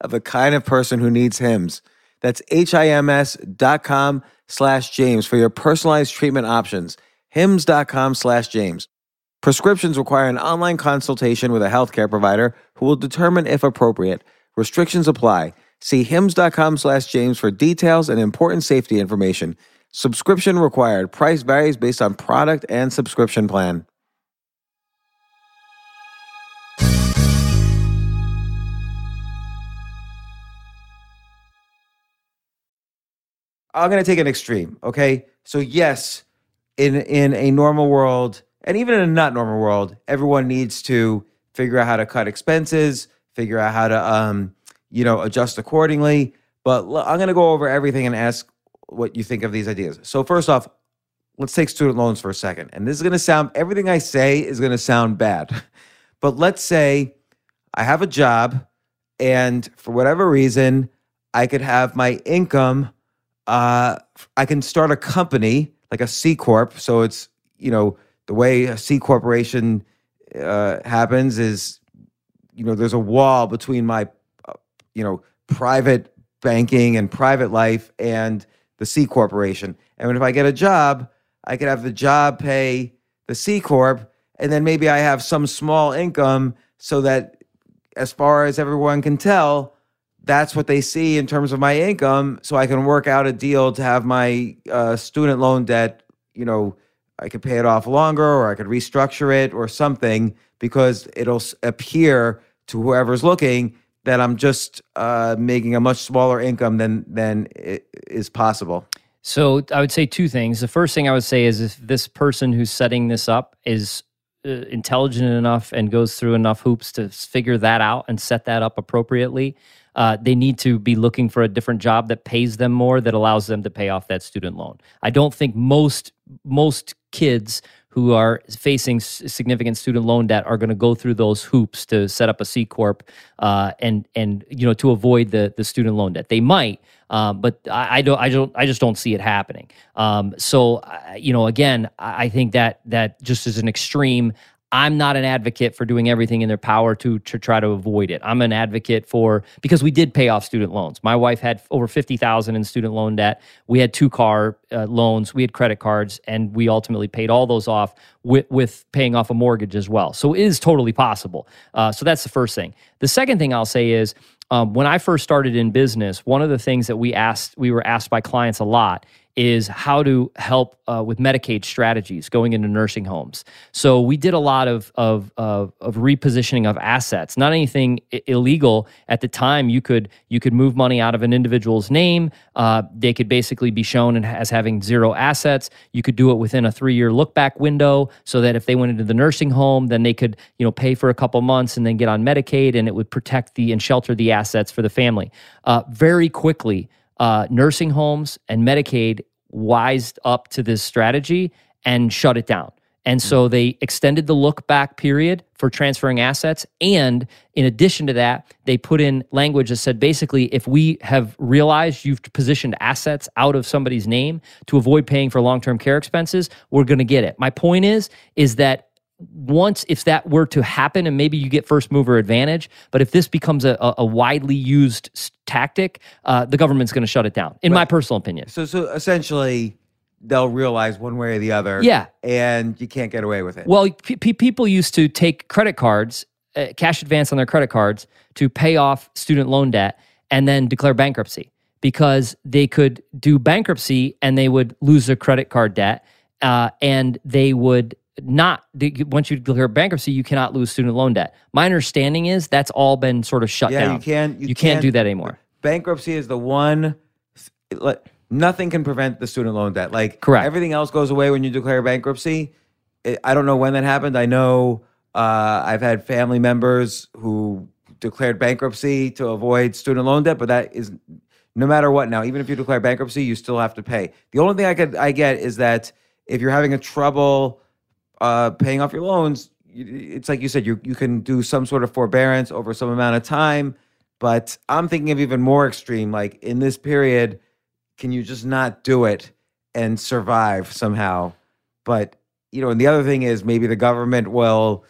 of the kind of person who needs HIMS. That's H-I-M-S dot com slash James for your personalized treatment options. Hims.com slash James. Prescriptions require an online consultation with a healthcare provider who will determine if appropriate. Restrictions apply. See hims.com slash James for details and important safety information. Subscription required. Price varies based on product and subscription plan. I'm going to take an extreme, okay? So yes, in in a normal world and even in a not normal world, everyone needs to figure out how to cut expenses, figure out how to um, you know, adjust accordingly. But I'm going to go over everything and ask what you think of these ideas. So first off, let's take student loans for a second. And this is going to sound everything I say is going to sound bad. [LAUGHS] But let's say I have a job and for whatever reason, I could have my income uh I can start a company like a C corp. So it's, you know, the way a C corporation uh happens is you know, there's a wall between my uh, you know, private banking and private life and the C corporation. And if I get a job, I could have the job pay the C corp and then maybe I have some small income so that as far as everyone can tell, that's what they see in terms of my income. So I can work out a deal to have my uh, student loan debt, you know, I could pay it off longer or I could restructure it or something because it'll appear to whoever's looking that I'm just uh, making a much smaller income than than is possible. So I would say two things. The first thing I would say is if this person who's setting this up is uh, intelligent enough and goes through enough hoops to figure that out and set that up appropriately, uh, they need to be looking for a different job that pays them more, that allows them to pay off that student loan. I don't think most most kids who are facing significant student loan debt are going to go through those hoops to set up a C corp uh, and and you know to avoid the the student loan debt. They might, um, but I, I don't I don't I just don't see it happening. Um, so uh, you know again I I think that that just is an extreme. I'm not an advocate for doing everything in their power to to try to avoid it. I'm an advocate for because we did pay off student loans. My wife had over fifty thousand in student loan debt. We had two car uh, loans. We had credit cards, and we ultimately paid all those off with with paying off a mortgage as well. So it is totally possible. Uh, so that's the first thing. The second thing I'll say is um, when I first started in business, one of the things that we asked we were asked by clients a lot is how to help uh, with Medicaid strategies going into nursing homes. So we did a lot of of of, of repositioning of assets. Not anything illegal at the time. You could you could move money out of an individual's name. Uh, they could basically be shown as having zero assets. You could do it within a three year look back window, so that if they went into the nursing home, then they could you know pay for a couple months and then get on Medicaid, and it would protect the and shelter the assets for the family. Uh, very quickly uh, nursing homes and Medicaid wised up to this strategy and shut it down. And so they extended the look back period for transferring assets. And in addition to that, they put in language that said basically, if we have realized you've positioned assets out of somebody's name to avoid paying for long term care expenses, we're going to get it. My point is, is that once if that were to happen and maybe you get first mover advantage but if this becomes a, a widely used tactic uh, the government's going to shut it down in my personal opinion So so essentially, they'll realize one way or the other. Yeah. and you can't get away with it. well pe- pe- people used to take credit cards uh, cash advance on their credit cards to pay off student loan debt and then declare bankruptcy because they could do bankruptcy and they would lose their credit card debt uh, and they would not once you declare bankruptcy you cannot lose student loan debt my understanding is that's all been sort of shut yeah, down you can't. You, you can't do that anymore. Bankruptcy is the one. like, Nothing can prevent the student loan debt. Like Correct. Everything else goes away when you declare bankruptcy. I- I don't know when that happened. I know uh, I've had family members who declared bankruptcy to avoid student loan debt, but that is no matter what. Now, even if you declare bankruptcy, you still have to pay. The only thing I could I get is that if you're having a trouble uh, paying off your loans, it's like you said, you you can do some sort of forbearance over some amount of time. But I'm thinking of even more extreme, like in this period, can you just not do it and survive somehow? But you know, and the other thing is maybe the government will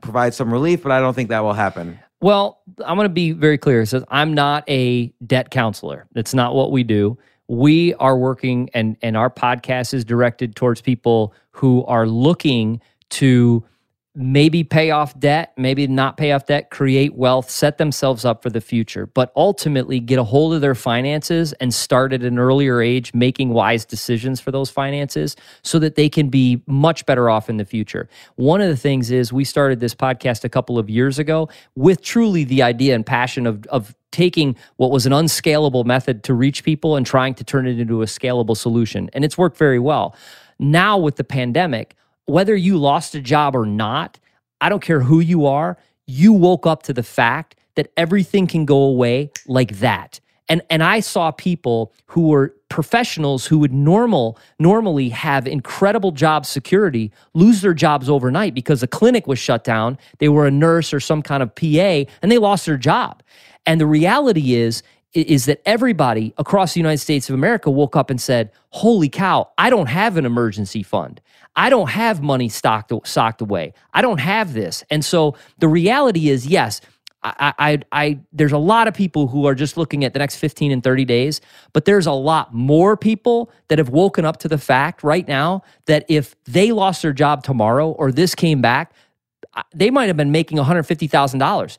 provide some relief, but I don't think that will happen. Well, I'm going to be very clear. It says I'm not a debt counselor. That's not what we do. We are working, and and our podcast is directed towards people who are looking to maybe pay off debt, maybe not pay off debt, create wealth, set themselves up for the future, but ultimately get a hold of their finances and start at an earlier age making wise decisions for those finances so that they can be much better off in the future. One of the things is we started this podcast a couple of years ago with truly the idea and passion of, of taking what was an unscalable method to reach people and trying to turn it into a scalable solution. And it's worked very well. Now, with the pandemic, whether you lost a job or not, I don't care who you are, you woke up to the fact that everything can go away like that. And and I saw people who were professionals who would normal normally have incredible job security lose their jobs overnight because the clinic was shut down. They were a nurse or some kind of PA and they lost their job. And the reality is is that everybody across the United States of America woke up and said, "Holy cow, I don't have an emergency fund. I don't have money stocked socked away. I don't have this." And so the reality is, yes, I, I, I, there's a lot of people who are just looking at the next 15 and 30 days, but there's a lot more people that have woken up to the fact right now that if they lost their job tomorrow or this came back, they might have been making $150,000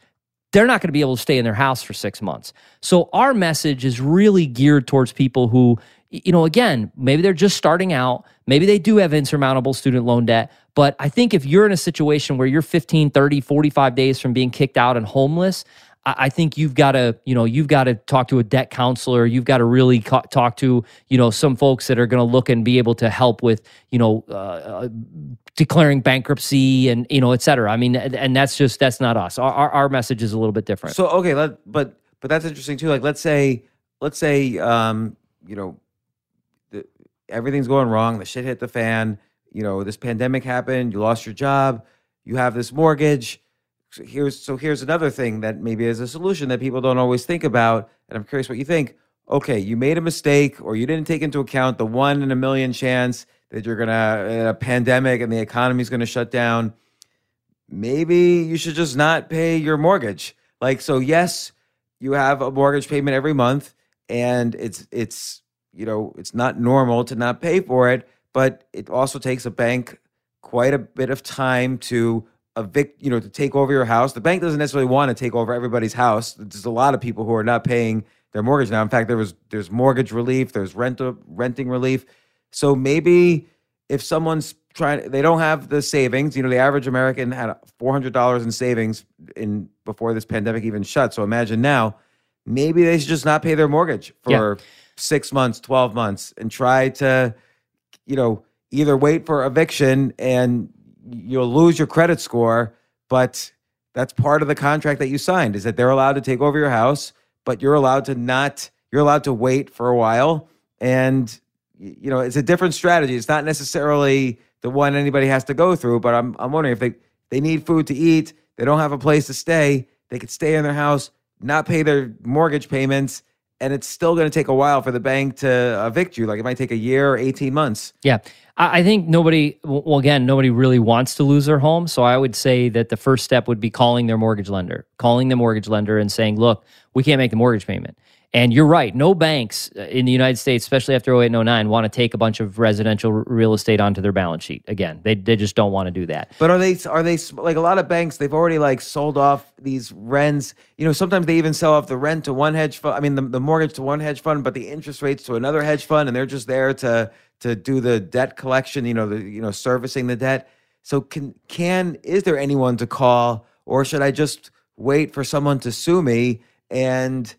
they're not going to be able to stay in their house for six months. So our message is really geared towards people who, you know, again, maybe they're just starting out, maybe they do have insurmountable student loan debt. But I think if you're in a situation where you're 15, 30, 45 days from being kicked out and homeless, I think you've got to, you know, you've got to talk to a debt counselor. You've got to really co- talk to, you know, some folks that are going to look and be able to help with, you know, uh, uh, declaring bankruptcy and you know, et cetera. I mean, and that's just that's not us. Our our, our message is a little bit different. So okay, let but but that's interesting too. Like let's say let's say um, you know everything's going wrong, the shit hit the fan, you know, this pandemic happened, you lost your job, you have this mortgage. So here's so here's another thing that maybe is a solution that people don't always think about, and I'm curious what you think. Okay, you made a mistake or you didn't take into account the one in a million chance that you're gonna a pandemic and the economy's gonna shut down maybe you should just not pay your mortgage. Like so yes, you have a mortgage payment every month and it's it's you know, it's not normal to not pay for it, but it also takes a bank quite a bit of time to evict, you know, to take over your house. The bank doesn't necessarily want to take over everybody's house. There's a lot of people who are not paying their mortgage now. In fact, there was there's mortgage relief, there's rent renting relief. So maybe if someone's trying they don't have the savings you know the average american had $400 in savings in before this pandemic even shut so imagine now maybe they should just not pay their mortgage for six months 12 months and try to you know either wait for eviction and you'll lose your credit score but that's part of the contract that you signed is that they're allowed to take over your house but you're allowed to not you're allowed to wait for a while and you know it's a different strategy it's not necessarily the one anybody has to go through. But I'm I'm wondering if they they need food to eat, they don't have a place to stay, they could stay in their house, not pay their mortgage payments, and it's still going to take a while for the bank to uh, evict you. Like it might take a year or 18 months. Yeah. I I think nobody, well, again, nobody really wants to lose their home. So I would say that the first step would be calling their mortgage lender, calling the mortgage lender and saying, look, we can't make the mortgage payment. And you're right. No banks uh, in the United States, especially after 08 and 09, want to take a bunch of residential real estate onto their balance sheet. Again, they, they just don't want to do that. But are they are they like a lot of banks? They've already like sold off these rents. You know, sometimes they even sell off the rent to one hedge fund. I mean, the, the mortgage to one hedge fund, but the interest rates to another hedge fund, and they're just there to to do the debt collection. You know, the you know servicing the debt. So can can is there anyone to call, or should I just wait for someone to sue me and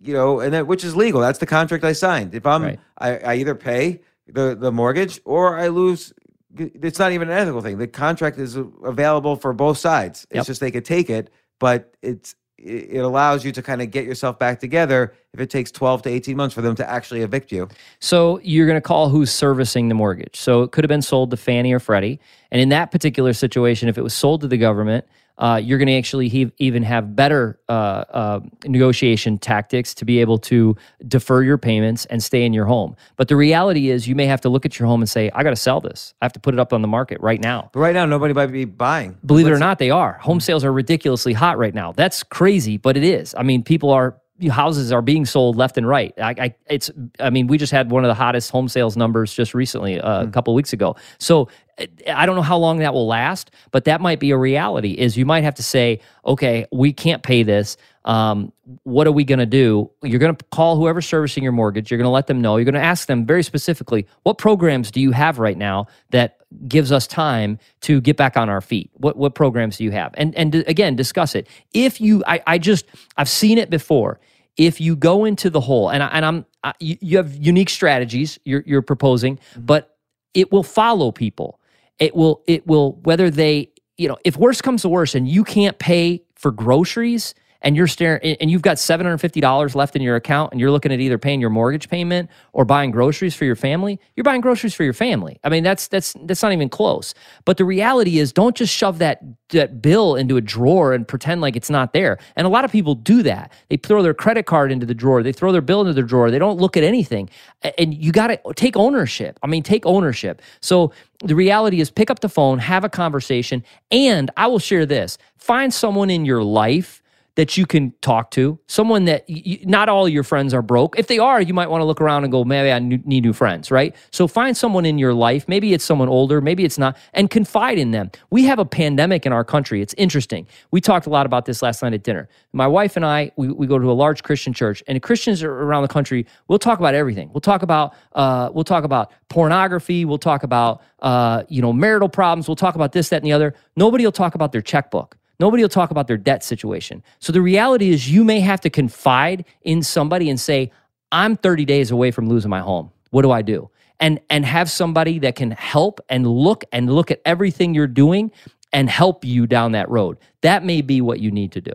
you know, and that which is legal. That's the contract I signed. If I'm, Right. I, I either pay the the mortgage or I lose. It's not even an ethical thing. The contract is available for both sides. It's Yep. just they could take it, but it's it it allows you to kind of get yourself back together if it takes 12 to 18 months for them to actually evict you. So you're going to call who's servicing the mortgage. So it could have been sold to Fannie or Freddie. And in that particular situation, if it was sold to the government, uh, you're going to actually he- even have better uh, uh, negotiation tactics to be able to defer your payments and stay in your home. But the reality is, you may have to look at your home and say, I got to sell this. I have to put it up on the market right now. But right now, nobody might be buying. Believe it or not, they are. Home sales are ridiculously hot right now. That's crazy, but it is. I mean, people are houses are being sold left and right. I, I it's. I mean, we just had one of the hottest home sales numbers just recently, uh, a couple of weeks ago. So eh, I don't know how long that will last, but that might be a reality. Is you might have to say, okay, we can't pay this. Um, what are we going to do? You're going to call whoever's servicing your mortgage. You're going to let them know. You're going to ask them very specifically, what programs do you have right now that gives us time to get back on our feet? What what programs do you have? And and again, discuss it. If you, I, I just I've seen it before. If you go into the hole, and I, and I'm I, you, have unique strategies you're you're proposing, mm-hmm. but it will follow people. It will it will whether they you know if worse comes to worse and you can't pay for groceries and you're staring and you've got $750 left in your account and you're looking at either paying your mortgage payment or buying groceries for your family you're buying groceries for your family. I mean that's that's that's not even close. But the reality is don't just shove that that bill into a drawer and pretend like it's not there. And a lot of people do that. They throw their credit card into the drawer. They throw their bill into the drawer. They don't look at anything. And you got to take ownership. I mean take ownership. So the reality is pick up the phone have a conversation and i will share this. Find someone in your life that you can talk to, someone that y y- not all your friends are broke. If they are, you might want to look around and go, maybe I need new friends, right? So find someone in your life. Maybe it's someone older, maybe it's not, and confide in them. We have a pandemic in our country. It's interesting. We talked a lot about this last night at dinner. My wife and I, we, we go to a large Christian church, and Christians around the country. We'll talk about everything. We'll talk about uh, we'll talk about pornography. We'll talk about uh, you know marital problems. We'll talk about this, that, and the other. Nobody will talk about their checkbook. Nobody will talk about their debt situation. So the reality is, you may have to confide in somebody and say, I'm 30 days away from losing my home. What do I do? And, and have somebody that can help and look and look at everything you're doing and help you down that road. That may be what you need to do.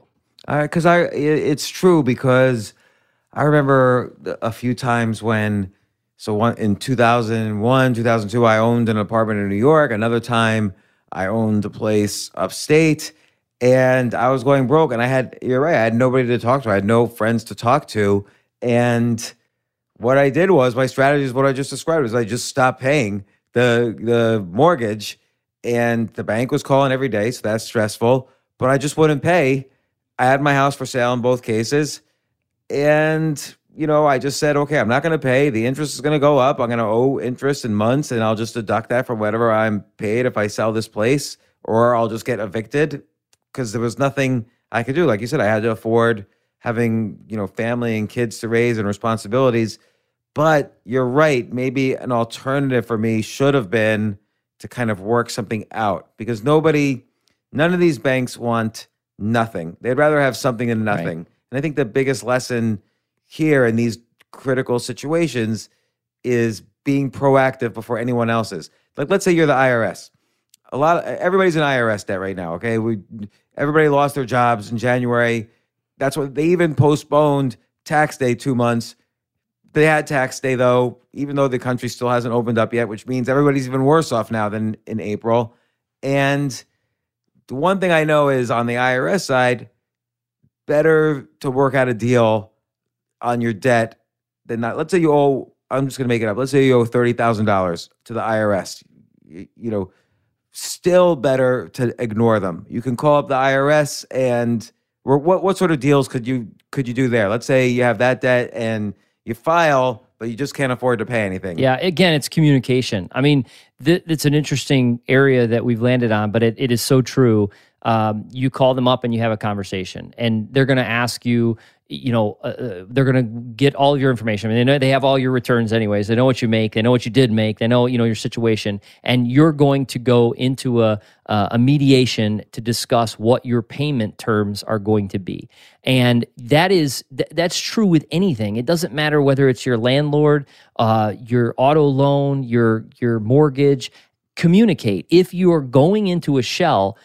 because I it's true because I remember a few times when so one in 2001 2002 I owned an apartment in New York another time I owned a place upstate and I was going broke and I had you're right I had nobody to talk to I had no friends to talk to and what I did was my strategy is what I just described was I just stopped paying the the mortgage and the bank was calling every day so that's stressful but I just wouldn't pay I had my house for sale in both cases. And, you know, I just said, okay, I'm not going to pay. The interest is going to go up. I'm going to owe interest in months and I'll just deduct that from whatever I'm paid if I sell this place or I'll just get evicted because there was nothing I could do. Like you said, I had to afford having, you know, family and kids to raise and responsibilities. But you're right. Maybe an alternative for me should have been to kind of work something out because nobody, none of these banks want nothing. They'd rather have something than nothing. And I think the biggest lesson here in these critical situations is being proactive before anyone else is. Like, let's say you're the IRS. A lot of everybody's in IRS debt right now. Okay, we everybody lost their jobs in January. That's what they even postponed tax day two months. they had tax day though, even though the country still hasn't opened up yet, which means everybody's even worse off now than in April. And the one thing I know is on the IRS side, better to work out a deal on your debt than not. Let's say you owe, I'm just going to make it up. Let's say you owe $30,000 to the IRS. You, you know, still better to ignore them. You can call up the IRS and what what sort of deals could you could you do there? Let's say you have that debt and you file, but you just can't afford to pay anything. Yeah, again, it's communication. I mean, th- it's an interesting area that we've landed on, but it, it is so true. Um, you call them up and you have a conversation, and they're going to ask you you know, uh, uh they're going to get all your information. I mean, they know they have all your returns anyways. They know what you make. They know what you did make. They know, you know, your situation. And you're going to go into a, uh, a mediation to discuss what your payment terms are going to be. And that is, th- that's true with anything. It doesn't matter whether it's your landlord, uh, your auto loan, your, your mortgage, communicate. If you are going into a shell,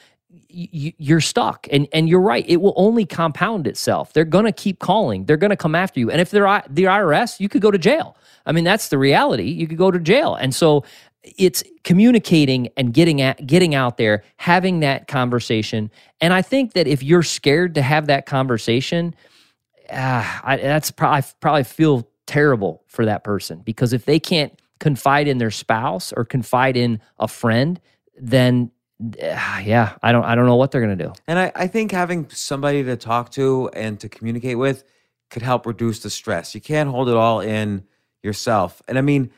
you're stuck. And and you're right. It will only compound itself. They're going to keep calling. They're going to come after you. And if they're the IRS you could go to jail. I mean that's the reality. You could go to jail. And so it's communicating and getting at getting out there having that conversation. And i think that if you're scared to have that conversation uh, I, that's probably I probably feel terrible for that person. Because if they can't confide in their spouse or confide in a friend then [SIGHS] yeah, I don't I don't know what they're gonna do. And I, I think having somebody to talk to and to communicate with could help reduce the stress. You can't hold it all in yourself. And I mean,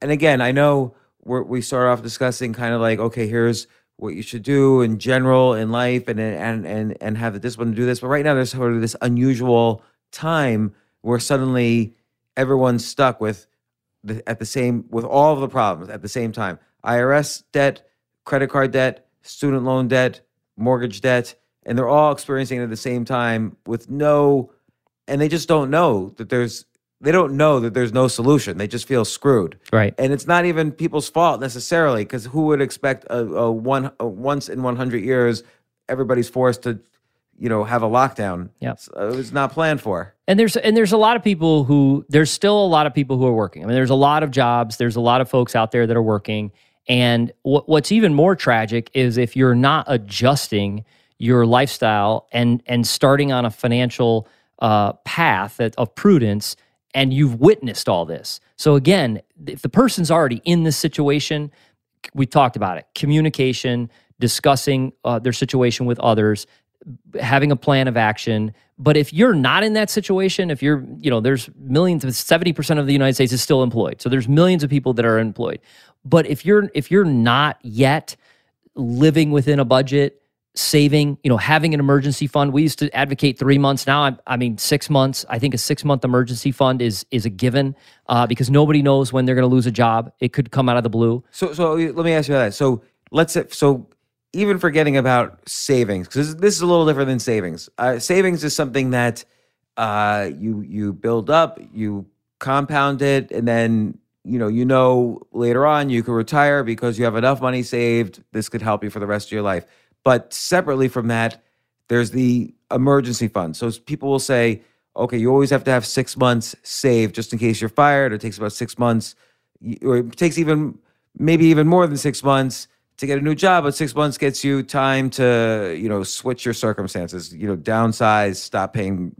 and again, I know we we start off discussing kind of like, okay, here's what you should do in general in life, and and and and have the discipline to do this. But right now, there's sort of this unusual time where suddenly everyone's stuck with the, at the same with all of the problems at the same time. IRS debt, credit card debt, student loan debt, mortgage debt, and they're all experiencing it at the same time with no, and they just don't know that there's, they don't know that there's no solution. They just feel screwed. Right. And it's not even people's fault necessarily, because who would expect a, a one a once in 100 years everybody's forced to you know have a lockdown yeah uh, it was not planned for and there's and there's a lot of people who there's still a lot of people who are working i mean there's a lot of jobs there's a lot of folks out there that are working and what, what's even more tragic is if you're not adjusting your lifestyle and and starting on a financial uh, path of prudence, and you've witnessed all this. So again, if the person's already in this situation, we talked about it: communication, discussing uh, their situation with others, having a plan of action. But if you're not in that situation, if you're, you know, there's millions of 70% of the United States is still employed. So there's millions of people that are employed. But if you're if you're not yet living within a budget, saving, you know, having an emergency fund. We used to advocate three months. Now, I, I mean, six months. I think a six month emergency fund is is a given uh, because nobody knows when they're going to lose a job. It could come out of the blue. So, so let me ask you that. So, let's say, so even forgetting about savings because this is a little different than savings. Uh, savings is something that uh, you you build up, you compound it, and then you know, you know later on you can retire because you have enough money saved. This could help you for the rest of your life. But separately from that, there's the emergency fund. So people will say, okay, you always have to have six months saved just in case you're fired. It takes about six months, or it takes even maybe even more than six months to get a new job. But six months gets you time to you know switch your circumstances. You know, downsize, stop paying,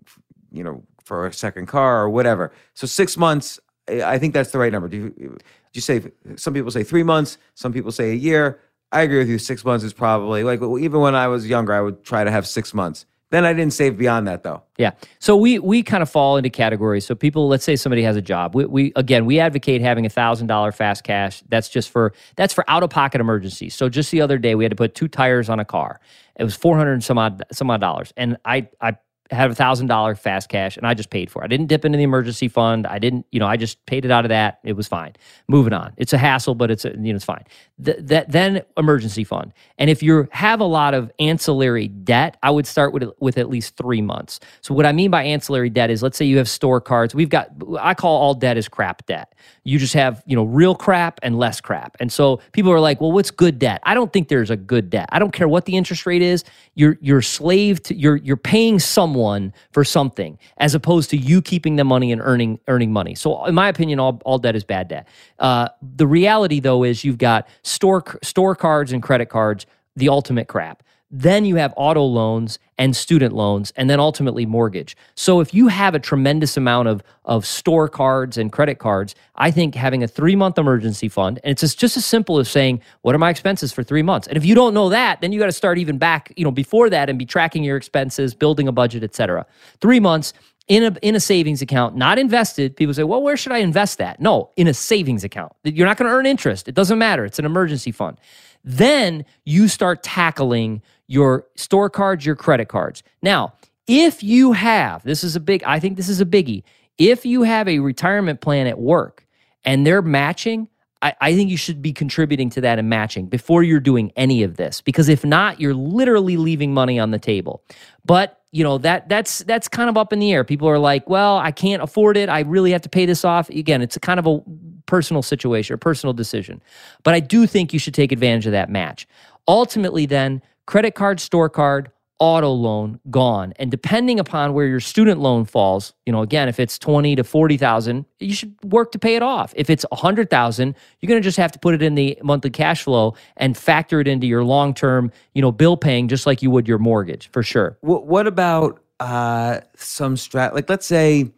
you know, for a second car or whatever. So six months I think that's the right number. Do you, do you say some people say three months, some people say a year. I agree with you. Six months is probably like even when I was younger, I would try to have six months. Then I didn't save beyond that though. Yeah. So we we kind of fall into categories. So people, let's say somebody has a job. We, we again we advocate having a thousand dollar fast cash. That's just for that's for out of pocket emergencies. So just the other day we had to put two tires on a car. It was four hundred some odd some odd dollars, and I I had a thousand dollar fast cash and I just paid for it. I didn't dip into the emergency fund. I didn't, you know, I just paid it out of that. It was fine. Moving on. It's a hassle, but it's a, you know, it's fine. Th- that then emergency fund. And if you have a lot of ancillary debt, I would start with with at least three months. So what I mean by ancillary debt is, let's say you have store cards. We've got I call all debt is crap debt. You just have you know real crap and less crap. And so people are like, well, what's good debt? I don't think there's a good debt. I don't care what the interest rate is. You're you're slave to you're you're paying someone for something as opposed to you keeping the money and earning earning money. So, in my opinion, all, all debt is bad debt. Uh, the reality, though, is you've got store store cards and credit cards, the ultimate crap. Then you have auto loans and student loans, and then ultimately mortgage. So if you have a tremendous amount of, of store cards and credit cards, I think having a three month emergency fund, and it's just, just as simple as saying, what are my expenses for three months? And if you don't know that, then you got to start even back, you know, before that and be tracking your expenses, building a budget, et cetera. Three months in a in a savings account, not invested. People say, "Well, where should I invest that?" No, in a savings account. You're not going to earn interest. It doesn't matter. It's an emergency fund. Then you start tackling your store cards, your credit cards. Now, if you have, this is a big, I think this is a biggie. If you have a retirement plan at work and they're matching, I, I, think you should be contributing to that and matching before you're doing any of this. Because if not, you're literally leaving money on the table. But you know that that's that's kind of up in the air. People are like, "Well, I can't afford it. I really have to pay this off." Again, it's a kind of a personal situation or personal decision. But I do think you should take advantage of that match. Ultimately, then, credit card, store card, auto loan gone and depending upon where your student loan falls you know again if it's 20 to 40,000 you should work to pay it off if it's 100,000 you're going to just have to put it in the monthly cash flow and factor it into your long-term you know bill paying just like you would your mortgage for sure what, what about uh some strat like let's say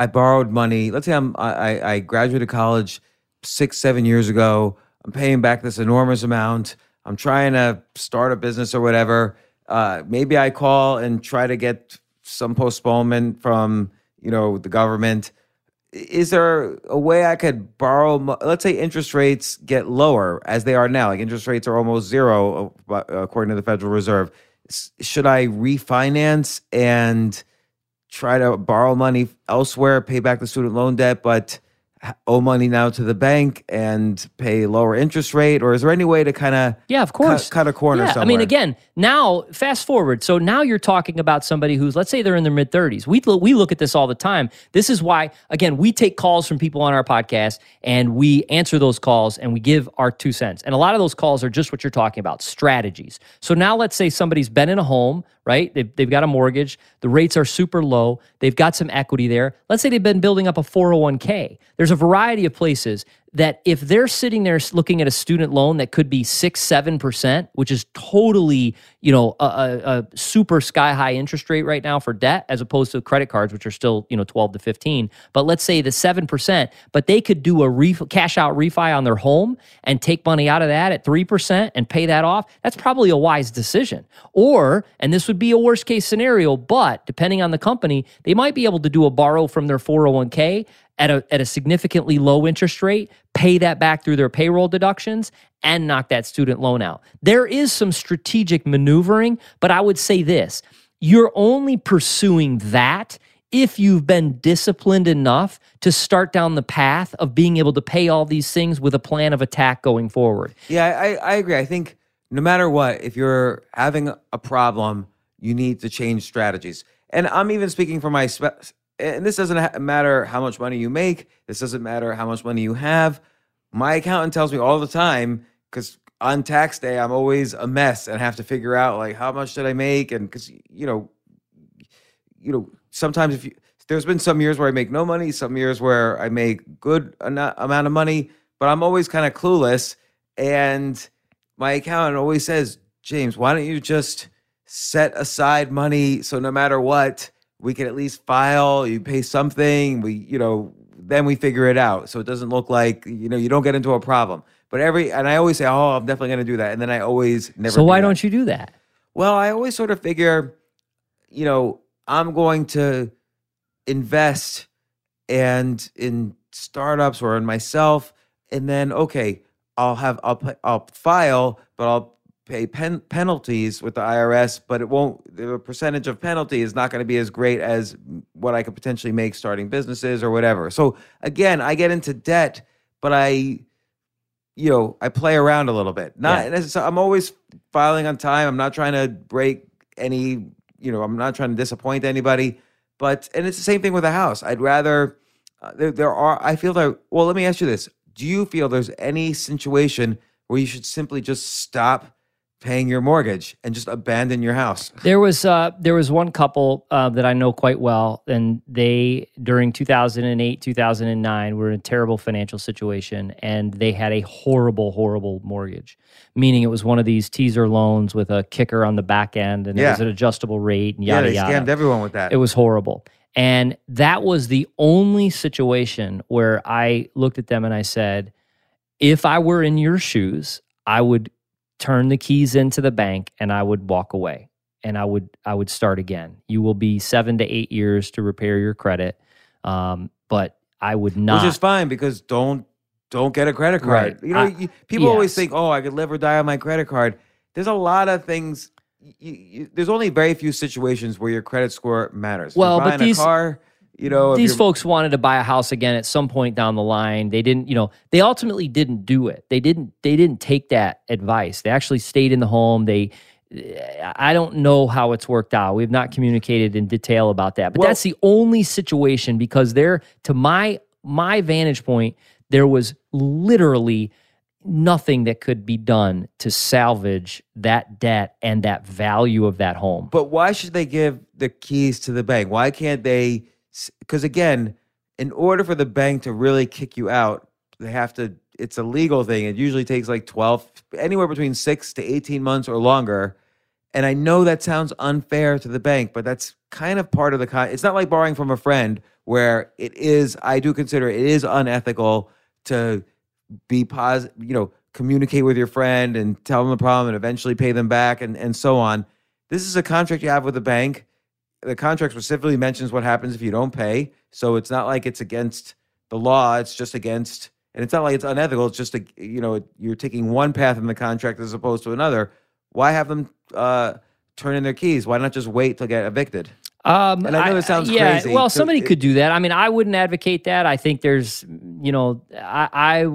I borrowed money. Let's say I'm I, I graduated college six seven years ago. I'm paying back this enormous amount. I'm trying to start a business or whatever. Uh, maybe I call and try to get some postponement from you know the government. Is there a way I could borrow? Let's say interest rates get lower as they are now. Like interest rates are almost zero uh, according to the Federal Reserve. Should I refinance and try to borrow money elsewhere, pay back the student loan debt, but owe money now to the bank and pay lower interest rate or is there any way to kind of yeah of course. cut, cut a corner yeah, somewhere? i mean again now fast forward. So now you're talking about somebody who's let's say they're in their mid 30s we, we look at this all the time. This is why again we take calls from people on our podcast and we answer those calls and we give our two cents. And a lot of those calls are just what you're talking about strategies. So now let's say somebody's been in a home right? They've, they've got a mortgage. The rates are super low. They've got some equity there. Let's say they've been building up a 401k. There's a variety of places that if they're sitting there looking at a student loan that could be six, seven percent, which is totally, you know, a, a, a, super sky high interest rate right now for debt, as opposed to credit cards, which are still, you know, 12 to 15. But let's say the seven percent, but they could do a ref- cash out refi on their home and take money out of that at three percent and pay that off. That's probably a wise decision. Or, and this would be a worst case scenario, but depending on the company, they might be able to do a borrow from their 401k at a, at a significantly low interest rate, pay that back through their payroll deductions, and knock that student loan out. There is some strategic maneuvering, but I would say this you're only pursuing that if you've been disciplined enough to start down the path of being able to pay all these things with a plan of attack going forward. Yeah, I, I agree. I think no matter what, if you're having a problem, you need to change strategies. And I'm even speaking for my and this doesn't matter how much money you make. This doesn't matter how much money you have. My accountant tells me all the time because on tax day I'm always a mess and have to figure out like how much did I make and because you know, you know sometimes if you there's been some years where I make no money, some years where I make good amount of money, but I'm always kind of clueless. And my accountant always says, James, why don't you just set aside money so no matter what we can at least file, you pay something, we, you know, then we figure it out. So it doesn't look like, you know, you don't get into a problem. But every, and I always say, oh, I'm definitely going to do that. And then I always never. So why do don't you do that? Well, I always sort of figure, you know, I'm going to invest and in startups or in myself. And then, okay, I'll have, I'll, I'll file, but I'll pay pen- penalties with the IRS, but it won't. The percentage of penalty is not going to be as great as what I could potentially make starting businesses or whatever. So again, I get into debt, but I, you know, I play around a little bit. Not, yeah. I'm always filing on time. I'm not trying to break any. You know, I'm not trying to disappoint anybody. But and it's the same thing with a house. I'd rather. Uh, there, there are. I feel that. Well, let me ask you this: Do you feel there's any situation where you should simply just stop? Paying your mortgage and just abandon your house. There was uh, there was one couple uh, that I know quite well, and they during 2008 2009 were in a terrible financial situation, and they had a horrible horrible mortgage, meaning it was one of these teaser loans with a kicker on the back end, and it was an adjustable rate and Yeah, yada they yada. scammed everyone with that. It was horrible. And that was the only situation where I looked at them and I said, if I were in your shoes, I would turn the keys into the bank and I would walk away and I would I would start again. You will be seven to eight years to repair your credit. Um, but I would not Which is fine because don't don't get a credit card. Right. You know, I- you, people always think, "Oh, I could live or die on my credit card." There's a lot of things. You, you, there's only very few situations where your credit score matters. Well, but these- a car, you know, these folks wanted to buy a house again at some point down the line. They didn't you know they ultimately didn't do it. They didn't they didn't take that advice. They actually stayed in the home. They i don't know how it's worked out. We've not communicated in detail about that. But Well- that's the only situation because there to my my vantage point there was literally nothing that could be done to salvage that debt and that value of that home. But why should they give the keys to the bank? Why can't they? Because again, in order for the bank to really kick you out, they have to. It's a legal thing. It usually takes like twelve, anywhere between six to eighteen months or longer. And I know that sounds unfair to the bank, but that's kind of part of the con. It's not like borrowing from a friend, where it is. I do consider it is unethical to be positive. You know, communicate with your friend and tell them the problem, and eventually pay them back, and and so on. This is a contract you have with the bank. The contract specifically mentions what happens if you don't pay. So it's not like it's against the law. It's just against, and it's not like it's unethical. It's just a, you know, you're taking one path in the contract as opposed to another. Why have them uh, turn in their keys? Why not just wait to get evicted? Um, And I know this sounds yeah, crazy, Well, somebody it- could do that. I mean, I wouldn't advocate that. I think there's, you know, I I,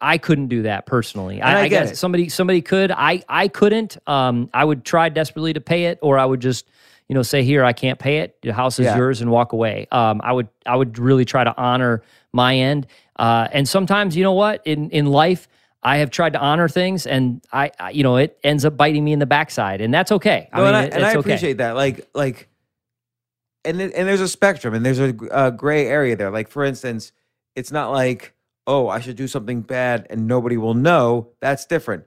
I couldn't do that personally. And I get guess it. somebody somebody could. I I couldn't. Um, I would try desperately to pay it, or I would just, you know, say here I can't pay it. The house is Yeah. yours and walk away. Um, I would I would really try to honor my end. Uh, and sometimes, you know what, in in life. I have tried to honor things, and I, I, you know, it ends up biting me in the backside, and that's okay. No, I mean, and I, it- and I it's okay. appreciate that. Like, like, and it- and there's a spectrum, and there's a gray area there. Like, for instance, it's not like, oh, I should do something bad and nobody will know. That's different.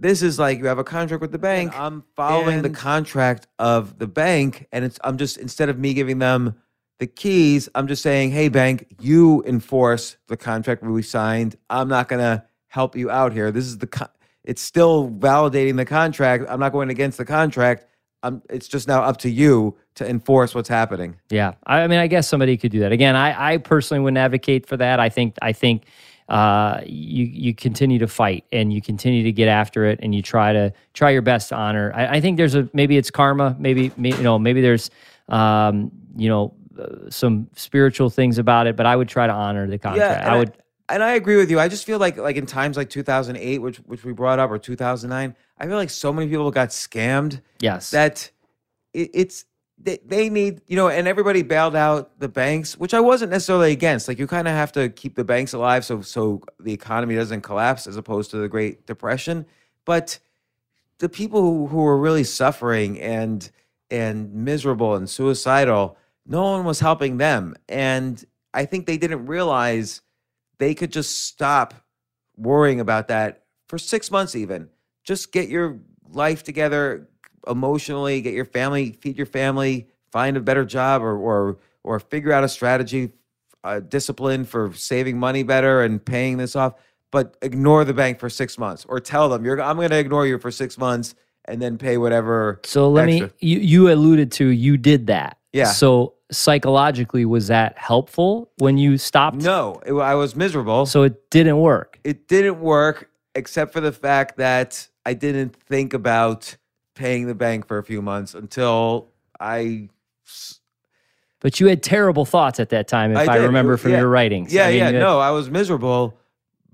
This is like you have a contract with the bank. I'm following the contract of the bank, and it's I'm just instead of me giving them the keys, I'm just saying, hey, bank, you enforce the contract we signed. I'm not gonna help you out here. This is the con- it's still validating the contract. I'm not going against the contract. I'm, it's just now up to you to enforce what's happening. Yeah, I, I mean, I guess somebody could do that. Again, I, I personally wouldn't advocate for that. I think, I think uh, you you continue to fight and you continue to get after it and you try to try your best to honor. I, I think there's a maybe it's karma. Maybe may- you know maybe there's um, you know uh, some spiritual things about it. But I would try to honor the contract. and I would. and I agree with you. I just feel like like in times like 2008, which which we brought up, or 2009, I feel like so many people got scammed Yes. that it, it's they, they need you know, and everybody bailed out the banks, which I wasn't necessarily against. Like you kind of have to keep the banks alive so so the economy doesn't collapse, as opposed to the Great Depression. But the people who, who were really suffering and and miserable and suicidal, no one was helping them, and I think they didn't realize they could just stop worrying about that for six months, even. Just get your life together emotionally, get your family, feed your family, find a better job, or or or figure out a strategy, uh, discipline for saving money better and paying this off. But ignore the bank for six months, or tell them you're. I'm going to ignore you for six months and then pay whatever. So let extra. me. You you alluded to you did that. Yeah. So psychologically, was that helpful when you stopped? No, it, I was miserable. So it didn't work. it didn't work except for the fact that I didn't think about paying the bank for a few months until I But you had terrible thoughts at that time, if I. It remember from yeah. your writings. Yeah, I mean, yeah, had- no, I was miserable,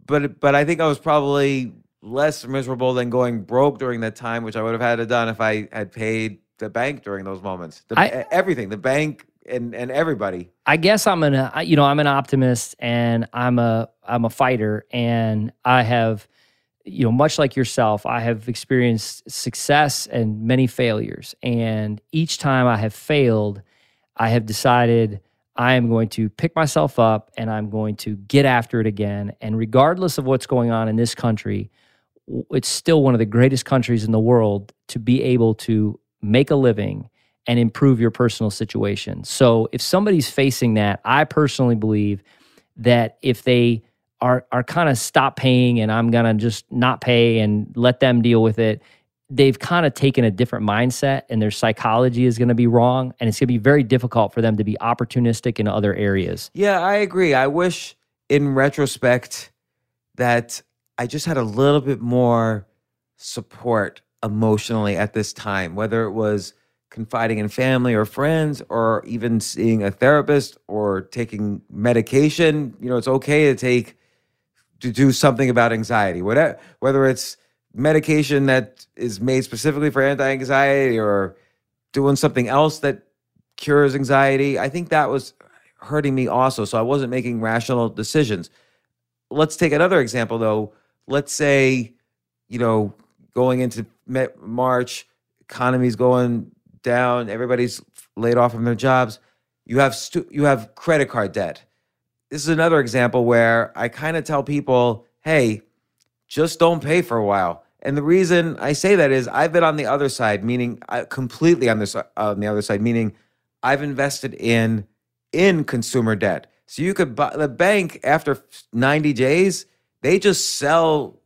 but but I think I was probably less miserable than going broke during that time, which I would have had to done if I had paid the bank during those moments. The, I- everything, the bank and and everybody. I guess I'm an, I- you know, I'm an optimist and I'm a, I'm a fighter, and I have you know, much like yourself, I have experienced success and many failures. And each time I have failed, I have decided I am going to pick myself up and I'm going to get after it again. And regardless of what's going on in this country, it's still one of the greatest countries in the world to be able to make a living and improve your personal situation. So if somebody's facing that, I personally believe that if they are are kind of stop paying and I'm to just not pay and let them deal with it, they've kind of taken a different mindset and their psychology is to be wrong and it's to be very difficult for them to be opportunistic in other areas. Yeah, I agree. I wish in retrospect that I just had a little bit more support emotionally at this time, whether it was confiding in family or friends or even seeing a therapist or taking medication. You know, it's okay to take to do something about anxiety, whatever whether it's medication that is made specifically for anti-anxiety or doing something else that cures anxiety. I think that was hurting me also. So I wasn't making rational decisions. Let's take another example though let's say, you know, going into March, economy's going down, everybody's laid off from their jobs. You have stu- you have credit card debt. This is another example where I kind of tell people, "Hey, just don't pay for a while." And the reason I say that is I've been on the other side, meaning uh, completely on this on the other side, meaning I've invested in in consumer debt. So you could buy the bank after 90 days they just sell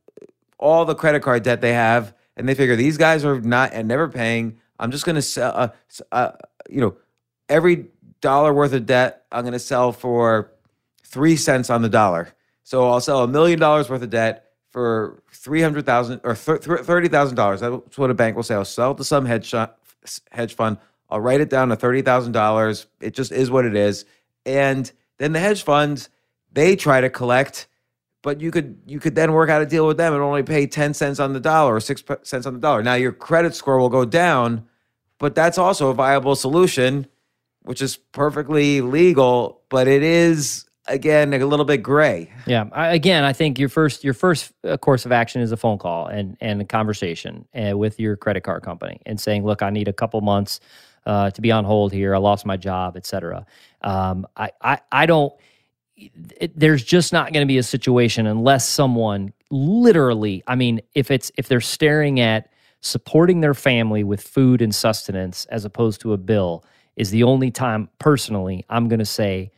all the credit card debt they have, and they figure these guys are not and never paying. I'm just going to sell, uh, uh, you know, every dollar worth of debt I'm going to sell for three cents on the dollar. So I'll sell a million dollars worth of debt for three hundred thousand or thirty thousand dollars. That's what a bank will say. I'll sell to some hedge hedge fund. I'll write it down to thirty thousand dollars. It just is what it is. And then the hedge funds they try to collect but you could you could then work out a deal with them and only pay 10 cents on the dollar or 6 cents on the dollar. Now your credit score will go down, but that's also a viable solution which is perfectly legal, but it is again a little bit gray. Yeah, I, again, I think your first your first uh, course of action is a phone call and and a conversation uh, with your credit card company and saying, "Look, I need a couple months uh, to be on hold here. I lost my job, etc." Um, I, I I don't it, there's just not going to be a situation unless someone literally, I mean, if it's if they're staring at supporting their family with food and sustenance as opposed to a bill is the only time personally I'm going to say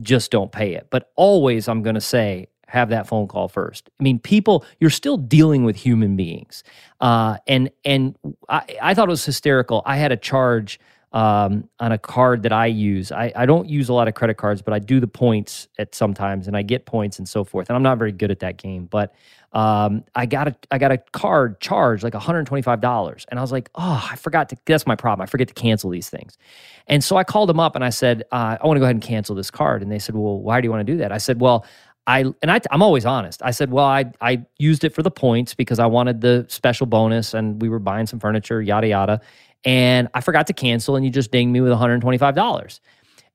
just don't pay it. But always I'm going to say have that phone call first. I mean, people, you're still dealing with human beings, uh, and and I, I thought it was hysterical. I had a charge um, on a card that I use. I, I don't use a lot of credit cards, but I do the points at sometimes, and I get points and so forth. And I'm not very good at that game, but um, I got a I got a card charged like 125 dollars, and I was like, oh, I forgot to. That's my problem. I forget to cancel these things, and so I called them up and I said, uh, I want to go ahead and cancel this card, and they said, well, why do you want to do that? I said, well. I and I, I'm always honest. I said, well, I I used it for the points because I wanted the special bonus, and we were buying some furniture, yada yada and I forgot to cancel and you just dinged me with $125.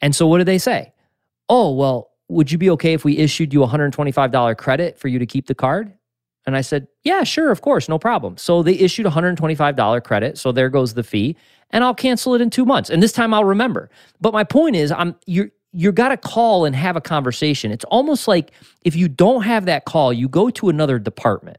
And so what did they say? Oh, well, would you be okay if we issued you a $125 credit for you to keep the card? And I said, yeah, sure, of course, no problem. So they issued a $125 credit. So there goes the fee. And I'll cancel it in two months. And this time I'll remember. But my point is, I'm you're you got to call and have a conversation. It's almost like if you don't have that call, you go to another department.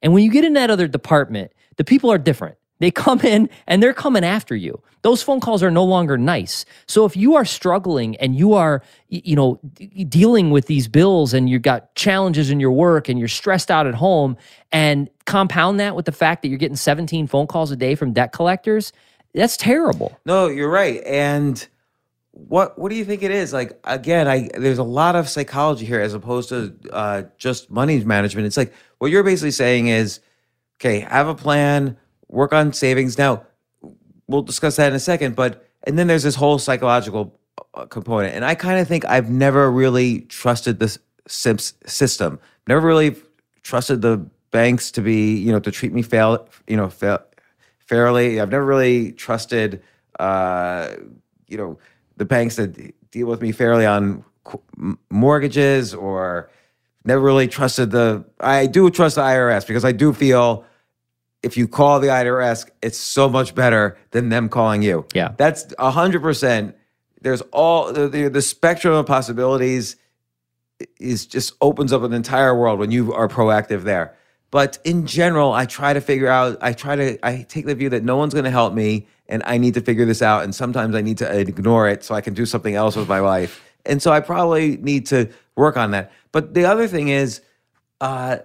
And when you get in that other department, the people are different. They come in and they're coming after you. Those phone calls are no longer nice. So if you are struggling and you are, you know, dealing with these bills and you've got challenges in your work and you're stressed out at home and compound that with the fact that you're getting 17 phone calls a day from debt collectors, that's terrible. No, you're right. And what what do you think it is? Like again, I there's a lot of psychology here as opposed to uh, just money management. It's like what you're basically saying is, okay, have a plan work on savings. Now, we'll discuss that in a second, but and then there's this whole psychological uh, component. And I kind of think I've never really trusted this system. Never really trusted the banks to be, you know, to treat me fail, you know, fail, fairly. I've never really trusted, uh, you know, the banks that deal with me fairly on mortgages or never really trusted the. I do trust the IRS because I do feel if you call the IRS, it's so much better than them calling you. Yeah. That's a hundred percent. There's all the, the the spectrum of possibilities is just opens up an entire world when you are proactive there. But in general, I try to figure out. I try to. I take the view that no one's going to help me, and I need to figure this out. And sometimes I need to ignore it so I can do something else with my life. And so I probably need to work on that. But the other thing is, uh,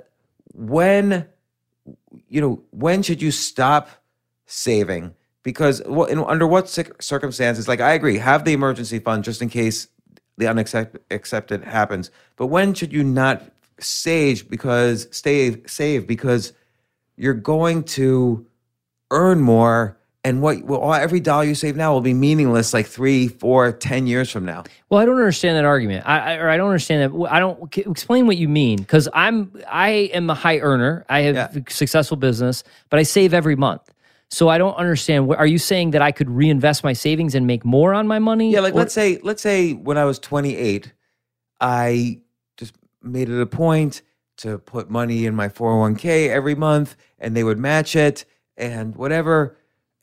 when you know, when should you stop saving? Because what, in, under what circumstances, like I agree, have the emergency fund just in case the unaccepted happens. But when should you not save because save save because you're going to earn more and what well, every dollar you save now will be meaningless like three, four, ten years from now. Well, I don't understand that argument. I, I or I don't understand that. I don't explain what you mean because I'm I am a high earner. I have Yeah. successful business, but I save every month. So I don't understand. Are you saying that I could reinvest my savings and make more on my money? Yeah, like Or- let's say let's say when I was 28, I just made it a point to put money in my 401k every month and they would match it and whatever.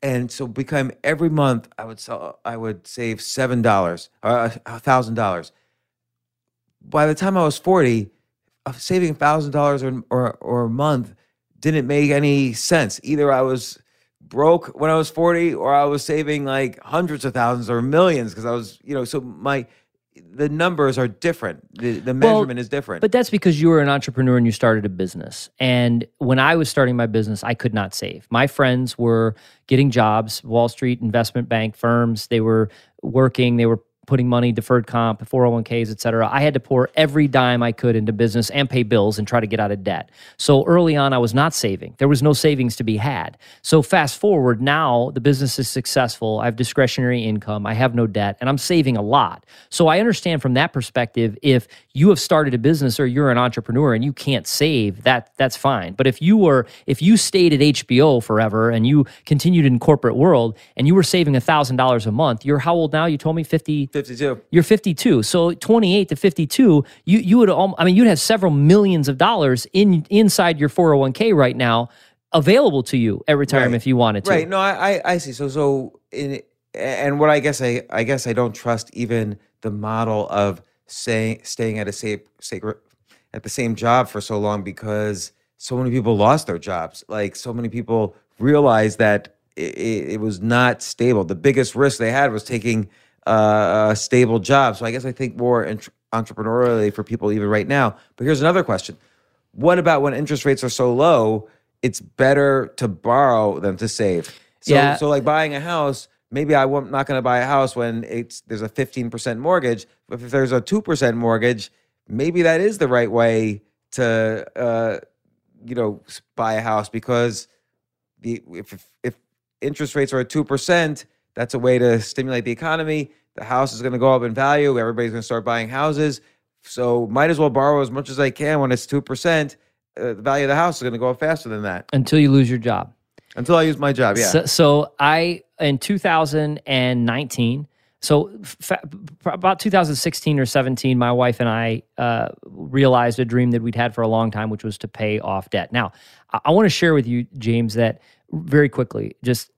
And so become every month I would sell I would save seven dollars or a thousand dollars. By the time I was 40, uh, saving thousand dollars or or or a month didn't make any sense. Either I was broke when I was 40 or I was saving like hundreds of thousands or millions because I was, you know, so my the numbers are different. The the Well, measurement is different. But that's because you were an entrepreneur and you started a business. And when I was starting my business, I could not save. My friends were getting jobs, Wall Street investment bank firms. They were working, they were putting money, deferred comp, 401ks, et cetera. I had to pour every dime I could into business and pay bills and try to get out of debt. So early on, I was not saving. There was no savings to be had. So fast forward, now the business is successful. I have discretionary income. I have no debt and I'm saving a lot. So I understand from that perspective, if you have started a business or you're an entrepreneur and you can't save, that that's fine. But if you were, if you stayed at HBO forever and you continued in corporate world and you were saving $1,000 a month, you're how old now? You told me 50, 52. you're 52. So 28 to 52, you you would I mean you'd have several millions of dollars in inside your 401k right now available to you at retirement Right. if you wanted to. Right. No, I, I I see. So so in and what I guess I I guess I don't trust even the model of saying staying at a safe sacred at the same job for so long because so many people lost their jobs. Like so many people realized that it, it was not stable. The biggest risk they had was taking uh, a stable job. So I guess I think more entre- entrepreneurially for people even right now. But here's another question: What about when interest rates are so low? It's better to borrow than to save. So, Yeah. so like buying a house, maybe I am not going to buy a house when it's there's a 15% mortgage. But if there's a 2% mortgage, maybe that is the right way to uh, you know buy a house because the if if, if interest rates are at 2%, that's a way to stimulate the economy. The house is going to go up in value. Everybody's going to start buying houses. So might as well borrow as much as I can when it's 2%. Uh, the value of the house is going to go up faster than that Until you lose your job. until I use my job. Yeah. So, so I in 2019. So about 2016 or 17, my wife and I uh, realized a dream that we'd had for a long time, which was to pay off debt. Now, I, I want to share with you, James, that very quickly, just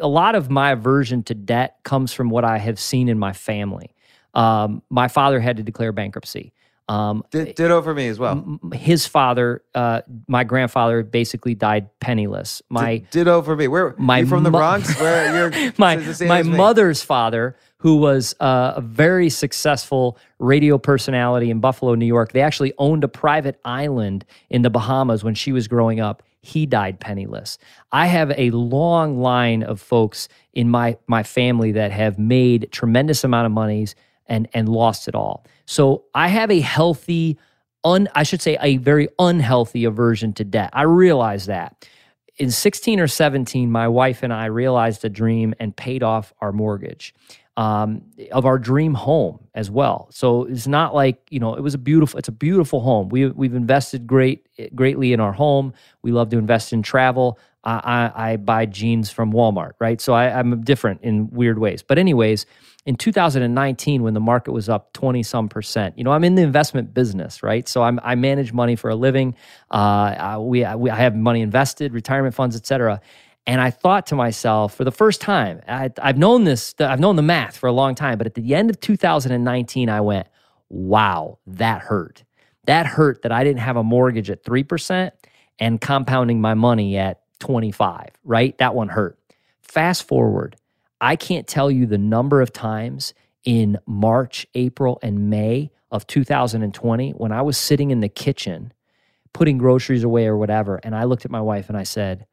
a lot of my aversion to debt comes from what I have seen in my family. Um, my father had to declare bankruptcy. Um, Did, ditto for me as well. his father, uh, my grandfather, basically died penniless. My ditto for me. Where my you from the Bronx? Where [LAUGHS] you're my my mother's father, who was uh, a very successful radio personality in Buffalo, New York. They actually owned a private island in the Bahamas when she was growing up. He died penniless. I have a long line of folks in my my family that have made tremendous amount of monies and and lost it all. So I have a healthy un I should say a very unhealthy aversion to debt. I realize that in 16 or 17, my wife and I realized a dream and paid off our mortgage um, of our dream home as well. So it's not like you know it was a beautiful. It's a beautiful home. We we've invested great greatly in our home. We love to invest in travel. I, I, I buy jeans from Walmart, right? So I, I'm different in weird ways. But anyways, in 2019, when the market was up 20 some percent, you know, I'm in the investment business, right? So I'm, I manage money for a living. Uh, we, we, I have money invested, retirement funds, et cetera. And I thought to myself, for the first time, I, I've known this, I've known the math for a long time, but at the end of 2019, I went, wow, that hurt. That hurt that I didn't have a mortgage at 3% and compounding my money at 25, right? That one hurt. Fast forward, I can't tell you the number of times in March, April, and May of 2020 when I was sitting in the kitchen putting groceries away or whatever. And I looked at my wife and I said,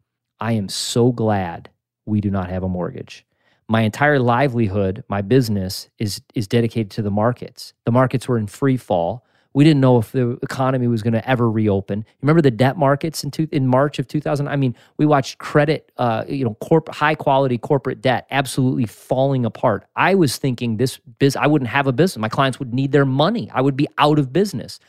I am so glad we do not have a mortgage. My entire livelihood, my business is is dedicated to the markets. The markets were in free fall. We didn't know if the economy was going to ever reopen. Remember the debt markets in two, in March of 2000? I mean, we watched credit, uh, you know, corp, high quality corporate debt absolutely falling apart. I was thinking this biz, I wouldn't have a business. My clients would need their money. I would be out of business.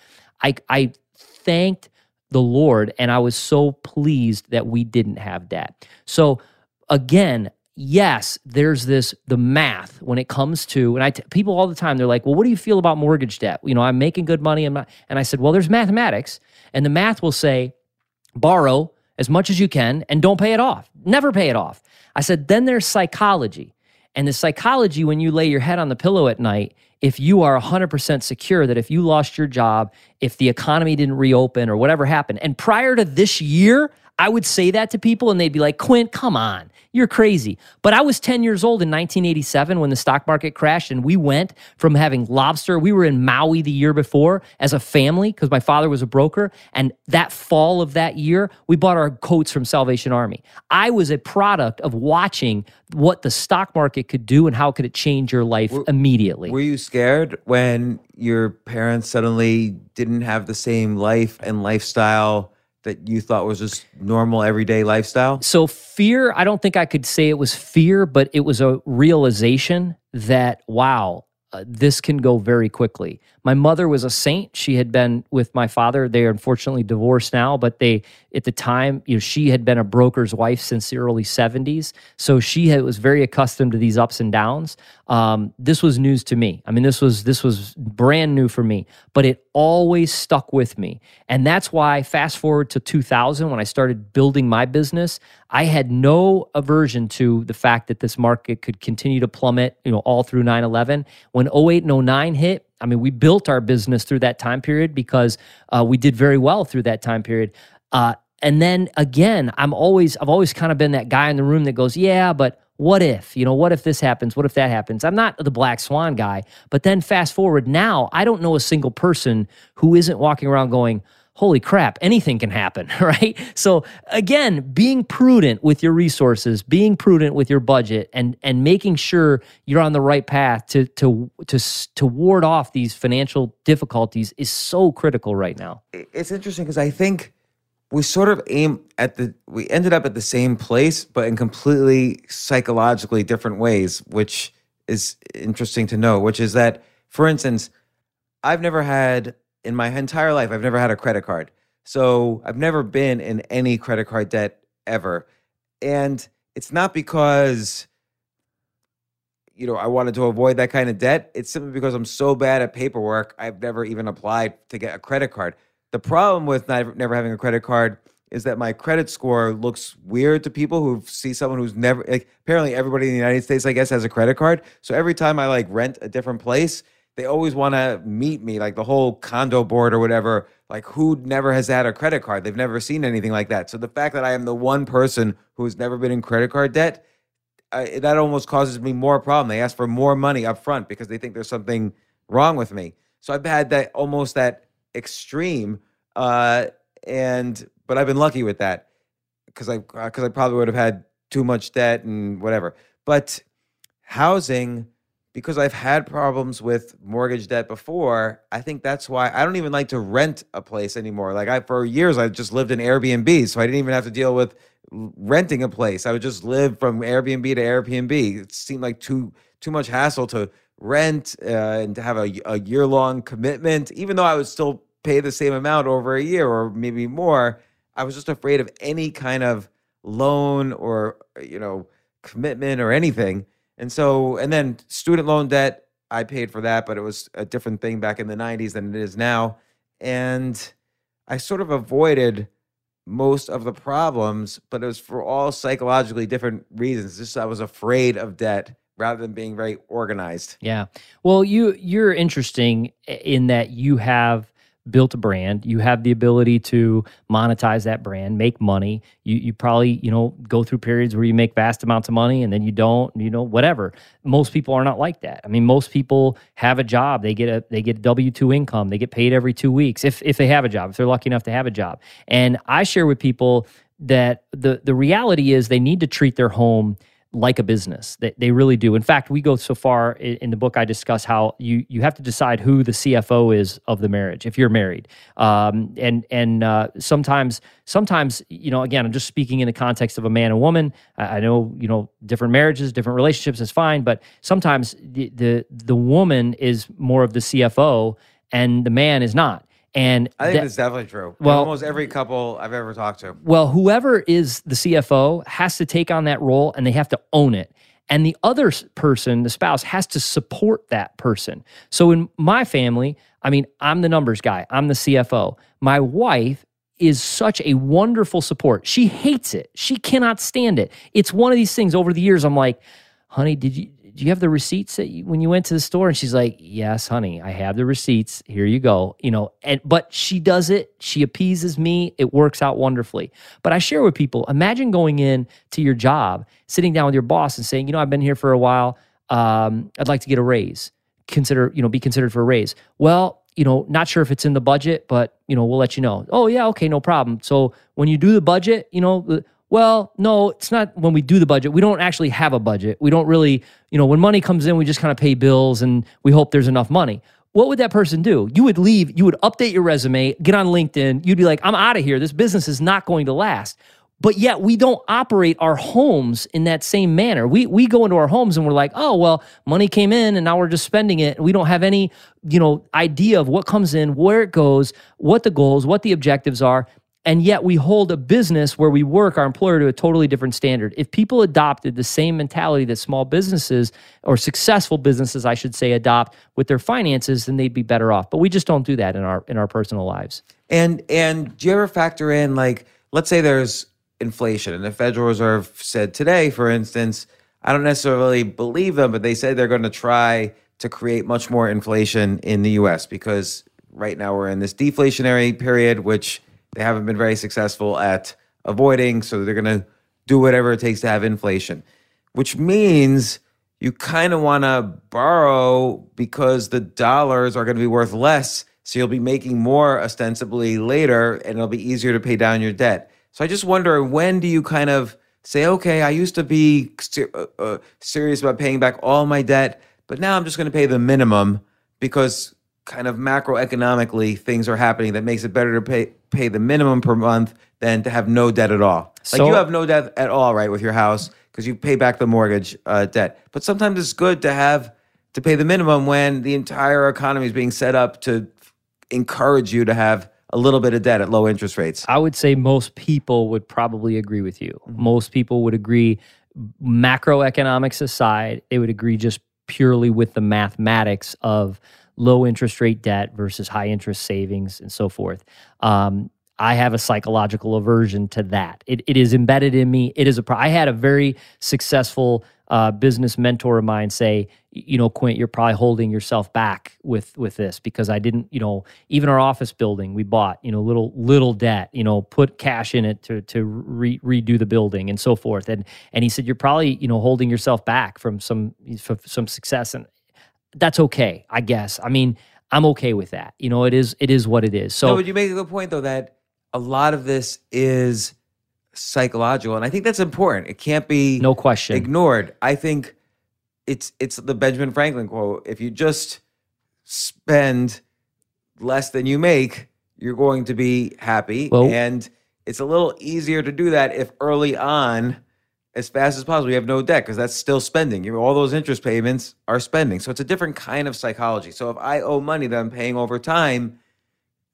I, I thanked the Lord. And I was so pleased that we didn't have debt. So, again, yes, there's this the math when it comes to, and I t- people all the time they're like, well, what do you feel about mortgage debt? You know, I'm making good money, and and I said, well, there's mathematics, and the math will say, borrow as much as you can and don't pay it off, never pay it off. I said, then there's psychology, and the psychology when you lay your head on the pillow at night if you are 100% secure that if you lost your job, if the economy didn't reopen or whatever happened, and prior to this year, I would say that to people and they'd be like, Quint, come on. You're crazy. But I was 10 years old in 1987 when the stock market crashed, and we went from having lobster. We were in Maui the year before as a family because my father was a broker. And that fall of that year, we bought our coats from Salvation Army. I was a product of watching what the stock market could do and how could it change your life were, immediately. Were you scared when your parents suddenly didn't have the same life and lifestyle? That you thought was just normal everyday lifestyle? So, fear, I don't think I could say it was fear, but it was a realization that, wow, uh, this can go very quickly. My mother was a saint. She had been with my father. They are unfortunately divorced now, but they at the time, you know, she had been a broker's wife since the early 70s. So she had, was very accustomed to these ups and downs. Um, this was news to me. I mean, this was this was brand new for me, but it always stuck with me. And that's why fast forward to 2000 when I started building my business, I had no aversion to the fact that this market could continue to plummet, you know, all through 9/11. When 08 and 09 hit, I mean, we built our business through that time period because uh, we did very well through that time period. Uh, and then again, I'm always I've always kind of been that guy in the room that goes, yeah, but what if? You know, what if this happens? What if that happens? I'm not the black swan guy. But then fast forward now, I don't know a single person who isn't walking around going, holy crap, anything can happen, [LAUGHS] right? So again, being prudent with your resources, being prudent with your budget and and making sure you're on the right path to to to to ward off these financial difficulties is so critical right now. It's interesting because I think we sort of aim at the we ended up at the same place but in completely psychologically different ways which is interesting to know which is that for instance i've never had in my entire life i've never had a credit card. So i've never been in any credit card debt ever. And it's not because you know i wanted to avoid that kind of debt. It's simply because i'm so bad at paperwork i've never even applied to get a credit card. The problem with not, never having a credit card is that my credit score looks weird to people who see someone who's never like apparently everybody in the United States I guess has a credit card. So every time I like rent a different place, they always want to meet me like the whole condo board or whatever like who never has had a credit card they've never seen anything like that so the fact that i am the one person who has never been in credit card debt I, that almost causes me more problem they ask for more money up front because they think there's something wrong with me so i've had that almost that extreme. Uh, and but I've been lucky with that because I because I probably would have had too much debt and whatever. But housing, because I've had problems with mortgage debt before, I think that's why I don't even like to rent a place anymore. Like I for years I just lived in Airbnb, so I didn't even have to deal with renting a place. I would just live from Airbnb to Airbnb. It seemed like too too much hassle to rent uh, and to have a, a year long commitment, even though I would still pay the same amount over a year or maybe more. I was just afraid of any kind of loan or you know commitment or anything. And so, and then student loan debt, I paid for that, but it was a different thing back in the 90s than it is now. And I sort of avoided most of the problems, but it was for all psychologically different reasons. Just I was afraid of debt rather than being very organized. Yeah. Well, you you're interesting eh, in that you have built a brand. You have the ability to monetize that brand make money. You you probably you know go through periods where you make vast amounts of money and then you don't you know whatever. Most people are not like that. I mean most people have a job. They get a they get a w2 income. They get paid every 2 weeks if if they have a job if they're lucky enough to have a job. And i share with people that the the reality is they need to treat their home like a business. They, they really do. In fact, we go so far in, in, the book. I discuss how you you have to decide who the CFO is of the marriage if you're married. Um, and and uh, sometimes sometimes you know again I'm just speaking in the context of a man and woman. I, I know you know different marriages, different relationships is fine, but sometimes the, the the woman is more of the CFO and the man is not. And I think that, that's definitely true. Well, almost every couple I've ever talked to. Well, whoever is the CFO has to take on that role and they have to own it. And the other person, the spouse, has to support that person. So in my family, I mean, I'm the numbers guy, I'm the CFO. My wife is such a wonderful support. She hates it. She cannot stand it. It's one of these things over the years I'm like, honey, did you do you have the receipts that you, when you went to the store? And she's like, yes, honey, I have the receipts. Here you go. You know, and but she does it. She appeases me. It works out wonderfully. But I share with people, imagine going in to your job, sitting down with your boss and saying, you know, I've been here for a while. Um, I'd like to get a raise. Consider, you know, be considered for a raise. Well, you know, not sure if it's in the budget, but you know, we'll let you know. Oh yeah, okay, no problem. So when you do the budget, you know, well, no, it's not when we do the budget. We don't actually have a budget. We don't really, you know, when money comes in, we just kind of pay bills and we hope there's enough money. What would that person do? You would leave, you would update your resume, get on LinkedIn, you'd be like, I'm out of here. This business is not going to last. But yet we don't operate our homes in that same manner. We we go into our homes and we're like, oh well, money came in and now we're just spending it. We don't have any, you know, idea of what comes in, where it goes, what the goals, what the objectives are and yet we hold a business where we work our employer to a totally different standard. If people adopted the same mentality that small businesses or successful businesses, I should say, adopt with their finances, then they'd be better off. But we just don't do that in our in our personal lives. And and do you ever factor in like let's say there's inflation and the Federal Reserve said today, for instance, I don't necessarily believe them, but they said they're going to try to create much more inflation in the US because right now we're in this deflationary period, which they haven't been very successful at avoiding, so they're going to do whatever it takes to have inflation, which means you kind of want to borrow because the dollars are going to be worth less. So you'll be making more ostensibly later and it'll be easier to pay down your debt. So I just wonder when do you kind of say, okay, I used to be uh, uh, serious about paying back all my debt, but now I'm just going to pay the minimum because kind of macroeconomically things are happening that makes it better to pay pay the minimum per month than to have no debt at all. Like so, you have no debt at all, right, with your house because you pay back the mortgage uh, debt. But sometimes it's good to have to pay the minimum when the entire economy is being set up to encourage you to have a little bit of debt at low interest rates. I would say most people would probably agree with you. Mm-hmm. Most people would agree macroeconomics aside, they would agree just purely with the mathematics of low interest rate debt versus high interest savings and so forth. Um, I have a psychological aversion to that. It, it is embedded in me. It is a. I had a very successful uh, business mentor of mine say, you know, Quint, you're probably holding yourself back with with this because I didn't, you know, even our office building we bought, you know, little little debt, you know, put cash in it to to re- redo the building and so forth. And and he said you're probably, you know, holding yourself back from some from some success. And that's okay, I guess. I mean, I'm okay with that. You know, it is it is what it is. So No, but you make a good point though that a lot of this is psychological and I think that's important. It can't be no question ignored. I think it's it's the Benjamin Franklin quote. If you just spend less than you make, you're going to be happy. Well, and it's a little easier to do that if early on as fast as possible. You have no debt because that's still spending. You know, all those interest payments are spending. So it's a different kind of psychology. So if I owe money that I'm paying over time,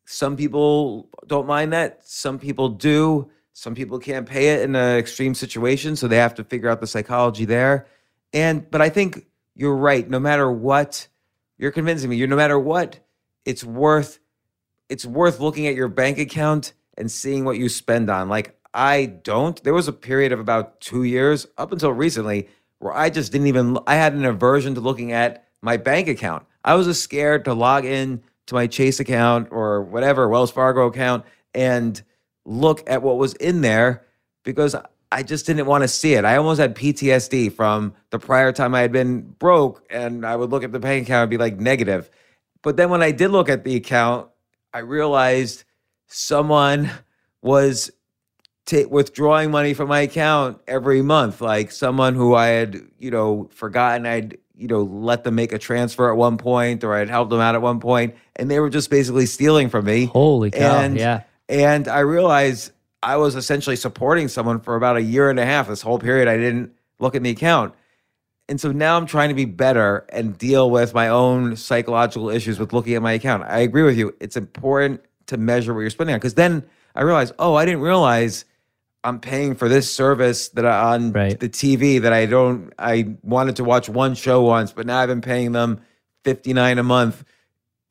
some people don't mind that. Some people do. some people can't pay it in an extreme situation, so they have to figure out the psychology there. And but I think you're right. No matter what, you're convincing me. You're no matter what, it's worth it's worth looking at your bank account and seeing what you spend on. Like I don't. There was a period of about two years up until recently where I just didn't even. I had an aversion to looking at my bank account. I was just scared to log in to my Chase account or whatever Wells Fargo account and look at what was in there because I just didn't want to see it. I almost had PTSD from the prior time I had been broke, and I would look at the bank account and be like negative. But then when I did look at the account, I realized someone was t- withdrawing money from my account every month, like someone who I had, you know, forgotten I'd, you know, let them make a transfer at one point or I'd helped them out at one point, and they were just basically stealing from me. Holy cow! And, yeah. And I realized I was essentially supporting someone for about a year and a half. This whole period, I didn't look at the account. And so now I'm trying to be better and deal with my own psychological issues with looking at my account. I agree with you. It's important to measure what you're spending on because then I realized, oh, I didn't realize I'm paying for this service that I, on Right. the TV that I don't. I wanted to watch one show once, but now I've been paying them 59 a month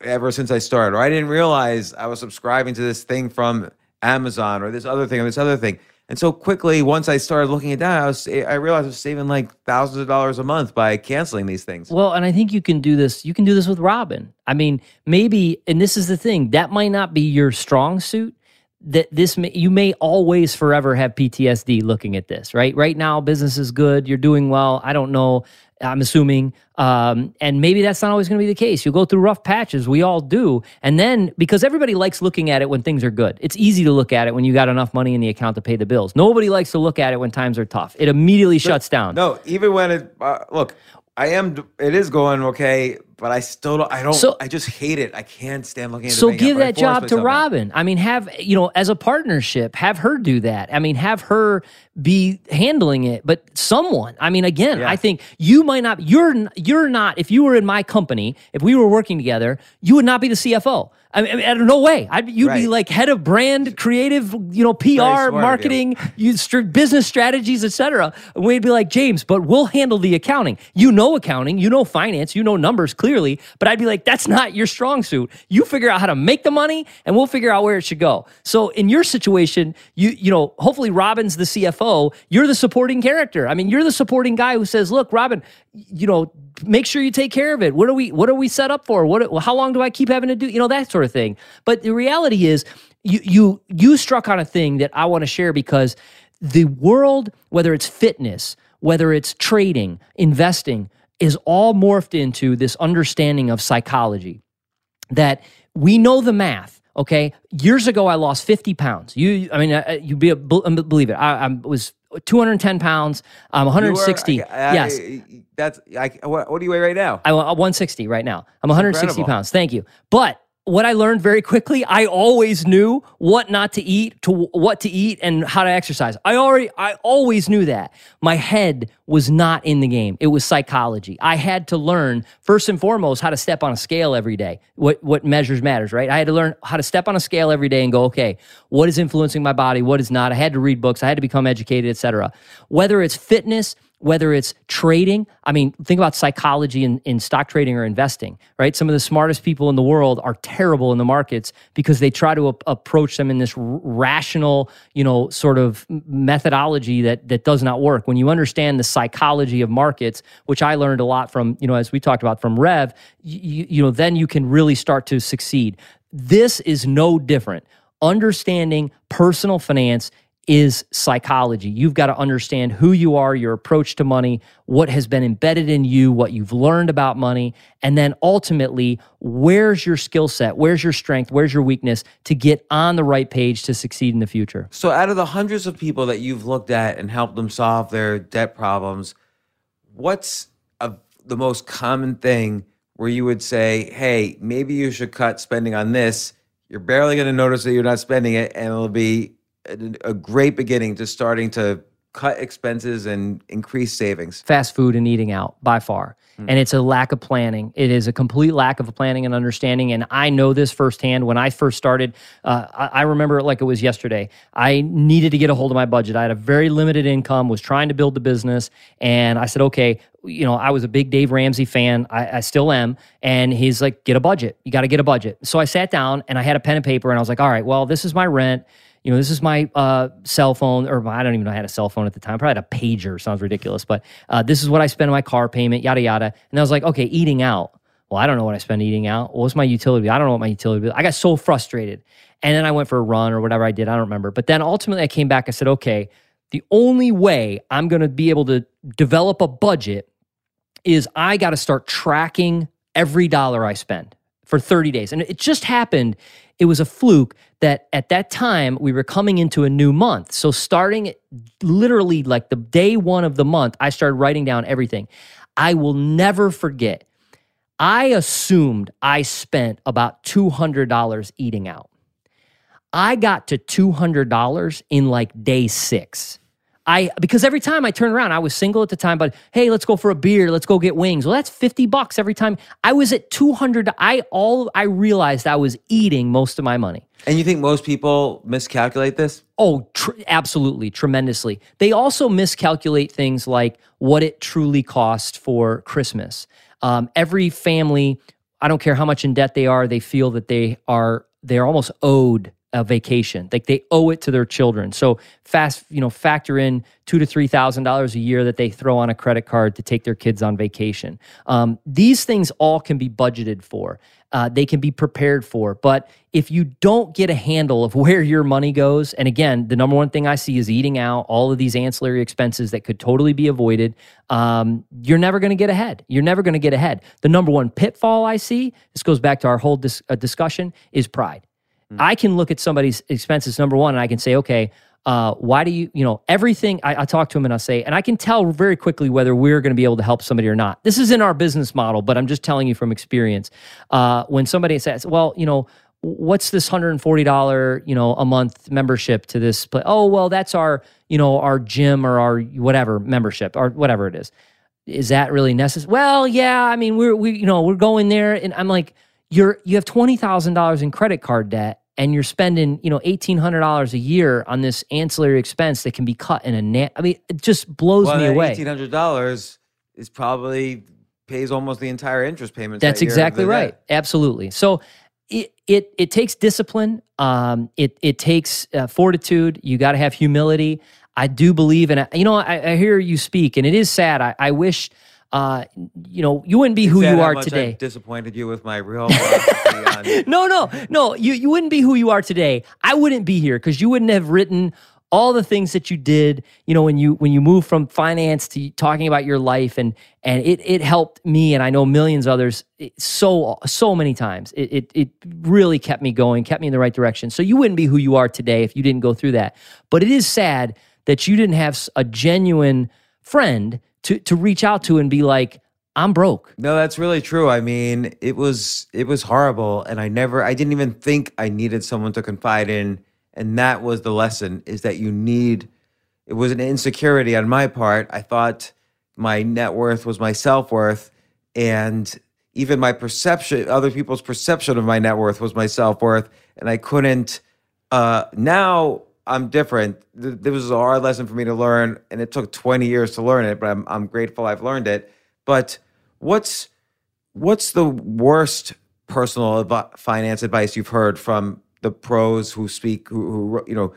ever since I started. Or I didn't realize I was subscribing to this thing from Amazon or this other thing or this other thing. And so quickly, once I started looking at that, I was I realized I was saving like thousands of dollars a month by canceling these things. Well, and I think you can do this. You can do this with Robin. I mean, maybe, and this is the thing that might not be your strong suit. That this may, you may always forever have PTSD looking at this, right? Right now, business is good. You're doing well. I don't know. I'm assuming, um, and maybe that's not always going to be the case. You'll go through rough patches. We all do, and then because everybody likes looking at it when things are good, it's easy to look at it when you got enough money in the account to pay the bills. Nobody likes to look at it when times are tough. It immediately shuts down. No, even when it uh, look, I am. It is going okay, but I still don't. I don't. So- I just hate it. I can't stand looking at. So give that job to. Robin. I mean, have you know, as a partnership, have her do that. I mean, have her be handling it. But someone, I mean, again, Yeah. I think you might not. You're you're not. If you were in my company, if we were working together, you would not be the CFO. I mean, I no way. I'd, you'd be like head of brand, creative, you know, PR, marketing, you str- business strategies, etc. And we'd be like James, but we'll handle the accounting. You know accounting, you know finance, you know numbers clearly. But I'd be like, that's not your strong suit. You figure out how to make the money, and we'll figure out where it should go. So in your situation, you you know, hopefully Robin's the CFO. You're the supporting character. I mean, you're the supporting guy who says, look, Robin, you know, make sure you take care of it. What are we what are we set up for? What how long do I keep having to do? You know, that sort of thing. But the reality is you you you struck on a thing that I want to share because the world, whether it's fitness, whether it's trading, investing, is all morphed into this understanding of psychology that we know the math. Okay, years ago I lost fifty pounds. You, I mean, uh, uh you be um, believe it. I, I was two hundred ten pounds. I'm one You were- I- I- yes, that's. I, what, what do you weigh right now? I'm uh, 160 right now. I'm 160 incredible. pounds. Thank you. But what I learned very quickly, I always knew what not to eat, to what to eat, and how to exercise. I already, I always knew that. My head was not in the game. It was psychology. I had to learn first and foremost how to step on a scale every day. What what measures matters, right? I had to learn how to step on a scale every day and go, okay, what is influencing my body? What is not? I had to read books. I had to become educated, etc. Whether it's fitness whether it's trading i mean think about psychology in, in stock trading or investing right? Some of the smartest people in the world are terrible in the markets because they try to ap- approach them in this r- rational you know sort of methodology that that does not work. When you understand the psychology of markets which i learned a lot from you know as we talked about from rev you, you know then you can really start to succeed. This is no different. Understanding personal finance is psychology. You've got to understand who you are, your approach to money, what has been embedded in you, what you've learned about money, and then ultimately, where's your skill set? Where's your strength? Where's your weakness to get on the right page to succeed in the future? So, out of the hundreds of people that you've looked at and helped them solve their debt problems, what's a, the most common thing where you would say, hey, maybe you should cut spending on this? You're barely going to notice that you're not spending it, and it'll be a, great beginning to starting to cut expenses and increase savings? fast food and eating out by far. And it's a lack of planning. It is a complete lack of planning and understanding. And I know this firsthand. When I first started, uh, I, I remember it like it was yesterday. I needed to get a hold of my budget. I had a very limited income, was trying to build the business. And I said, okay, you know, I was a big Dave Ramsey fan. I, I still am. And he's like, get a budget. You got to get a budget. So I sat down and I had a pen and paper and I was like, all right, well, this is my rent you know, this is my uh, cell phone, or I don't even know I had a cell phone at the time. Probably had a pager. Sounds ridiculous, but uh, this is what I spend on my car payment, yada yada. And I was like, okay, eating out. Well, I don't know what I spend eating out. Well, what's my utility? I don't know what my utility bill. I got so frustrated, and then I went for a run or whatever I did. I don't remember. But then ultimately, I came back. I said, okay, the only way I'm going to be able to develop a budget is I got to start tracking every dollar I spend for 30 days. And it just happened, it was a fluke that at that time we were coming into a new month. So starting literally like the day one of the month, I started writing down everything. I will never forget. I assumed I spent about $200 eating out. I got to $200 in like day 6. I because every time I turn around, I was single at the time, but hey, let's go for a beer, let's go get wings. Well, that's 50 bucks every time. I was at 200 I all I realized I was eating most of my money. And you think most people miscalculate this? Oh, tr- absolutely, tremendously. They also miscalculate things like what it truly cost for Christmas. Um, every family, I don't care how much in debt they are, they feel that they are they're almost owed a vacation. Like they owe it to their children. So fast, you know, factor in two to three thousand dollars a year that they throw on a credit card to take their kids on vacation. Um, these things all can be budgeted for. Uh, they can be prepared for. But if you don't get a handle of [LAUGHS] where your money goes, and again, the number one thing I see is eating out, all of these ancillary expenses that could totally be avoided, um, you're never going to get ahead. You're never going to get ahead. The number one pitfall I see, this goes back to our whole dis- uh, discussion, is pride. I can look at somebody's expenses, number one, and I can say, okay, uh, why do you, you know, everything I, I talk to him and I say, and I can tell very quickly whether we're going to be able to help somebody or not. This is in our business model, but I'm just telling you from experience. Uh, when somebody says, well, you know, what's this $140 you know a month membership to this place oh well that's our you know our gym or our whatever membership or whatever it is is that really necessary well yeah i mean we're we you know we're going there and i'm like you're you have $20000 in credit card debt and you're spending you know $1800 a year on this ancillary expense that can be cut in a na- i mean it just blows well, me away eighteen hundred dollars is probably pays almost the entire interest payment. That's that exactly right. debt. Absolutely. So it it it takes discipline. Um, it it takes uh, fortitude. You got to have humility. I do believe, and I- you know, I, I hear you speak, and it is sad. I, I wish, uh, you know, you wouldn't be who you are today. I disappointed you with my real [LAUGHS] on no, no, no. You you wouldn't be who you are today. I wouldn't be here because you wouldn't have written all the things that you did. You know, when you when you moved from finance to talking about your life, and and it it helped me, and I know millions of others so so many times. It it it really kept me going, kept me in the right direction. So you wouldn't be who you are today if you didn't go through that. But it is sad that you didn't have a genuine friend to to reach out to and be like, I'm broke. No, that's really true. I mean, it was it was horrible and I never I didn't even think I needed someone to confide in and that was the lesson is that you need it was an insecurity on my part. I thought my net worth was my self-worth and even my perception other people's perception of my net worth was my self-worth and I couldn't uh now I'm different. This was a hard lesson for me to learn and it took 20 years to learn it, but I'm I'm grateful I've learned it. But what's what's the worst personal finance advice you've heard from the pros who speak who, who you know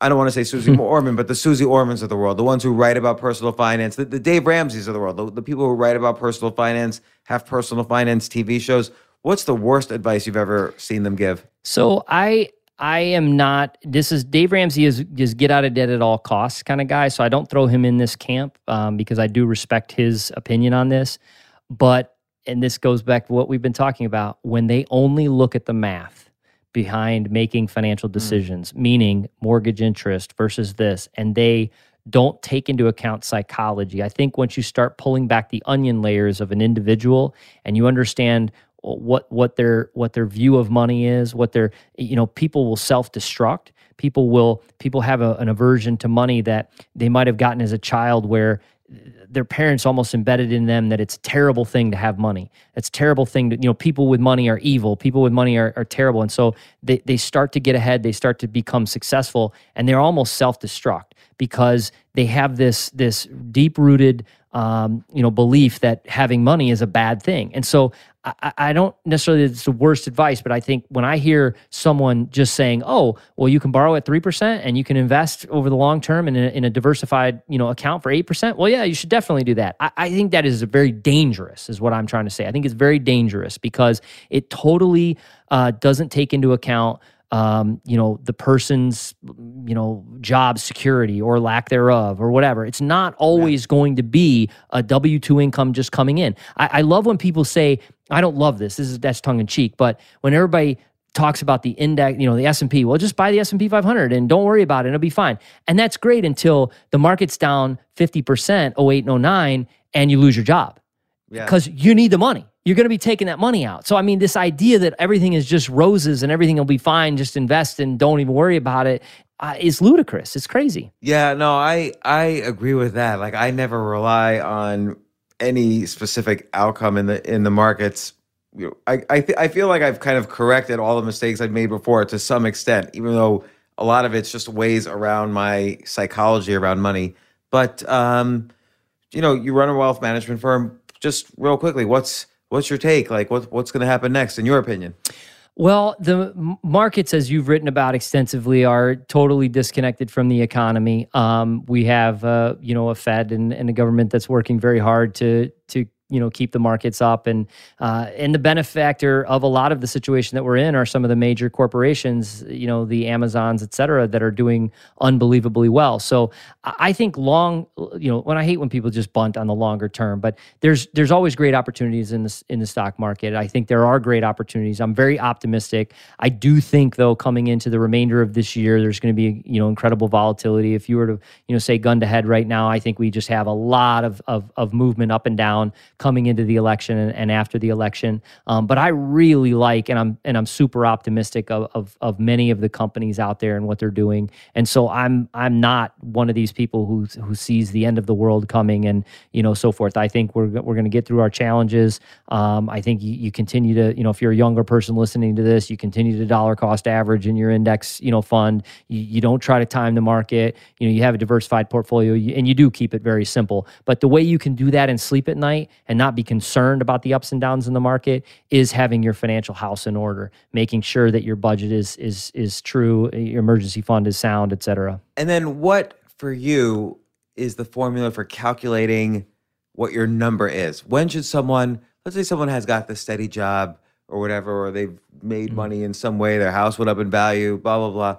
I don't want to say Susie [LAUGHS] Orman, but the Susie Ormans of the world, the ones who write about personal finance, the, the Dave Ramseys of the world, the, the people who write about personal finance, have personal finance TV shows. What's the worst advice you've ever seen them give? So I I am not. This is Dave Ramsey is just get out of debt at all costs kind of guy. So I don't throw him in this camp um, because I do respect his opinion on this. But and this goes back to what we've been talking about when they only look at the math behind making financial decisions, meaning mortgage interest versus this, and they don't take into account psychology. I think once you start pulling back the onion layers of an individual and you understand what what their what their view of money is, what their you know people will self destruct People will people have a, an aversion to money that they might have gotten as a child where their parents almost embedded in them that it's a terrible thing to have money. It's a terrible thing to, you know, people with money are evil. People with money are, are terrible. And so they, they start to get ahead, they start to become successful, and they're almost self-destruct because they have this this deep-rooted um, you know belief that having money is a bad thing. And so I, I don't necessarily it's the worst advice, but I think when I hear someone just saying, "Oh, well, you can borrow at three percent and you can invest over the long term in a, in a diversified you know account for eight percent," well, yeah, you should definitely do that. I, I think that is very dangerous, is what I'm trying to say. I think it's very dangerous because it totally uh, doesn't take into account um, you know, the person's, you know, job security or lack thereof or whatever. It's not always going to be a W 2 income just coming in. I, I love when people say, I don't love this. This is that's tongue in cheek. But when everybody talks about the index, you know, the S&P, well, just buy the S&P 500 and don't worry about it. It'll be fine. And that's great until the market's down 50%, 08 and 09, and you lose your job because you need the money you're going to be taking that money out. So, I mean, this idea that everything is just roses and everything will be fine, just invest and don't even worry about it, uh, is ludicrous. It's crazy. Yeah, no, I I agree with that. Like, I never rely on any specific outcome in the in the markets. I I, th- I feel like I've kind of corrected all the mistakes I've made before to some extent, even though a lot of it's just ways around my psychology around money. But um, you know, you run a wealth management firm. Just real quickly, what's What's your take? Like, what, what's going to happen next, in your opinion? Well, the markets, as you've written about extensively, are totally disconnected from the economy. Um, we have, uh, you know, a Fed and, and a government that's working very hard to to you know keep the markets up. And uh, and the benefactor of a lot of the situation that we're in are some of the major corporations you know the amazons et cetera that are doing unbelievably well. So i think long you know when i hate when people just bunt on the longer term but there's there's always great opportunities in this in the stock market. I think there are great opportunities. I'm very optimistic. I do think though coming into the remainder of this year there's going to be you know incredible volatility. If you were to you know say gun to head right now i think we just have a lot of of, of movement up and down coming into the election and, and after the election. Um, but I really like, and I'm and I'm super optimistic of, of, of many of the companies out there and what they're doing. And so I'm I'm not one of these people who who sees the end of the world coming and you know so forth. I think we're we're going to get through our challenges. Um, I think you, you continue to you know if you're a younger person listening to this, you continue to dollar cost average in your index you know fund. You, you don't try to time the market. You know you have a diversified portfolio and you do keep it very simple. But the way you can do that and sleep at night and not be concerned about the ups and downs in the market is having your financial house in order, making sure that your budget is is is true, your emergency fund is sound, et cetera. And then what for you is the formula for calculating what your number is? When should someone, let's say someone has got the steady job or whatever, or they've made mm-hmm. money in some way, their house went up in value, blah, blah, blah.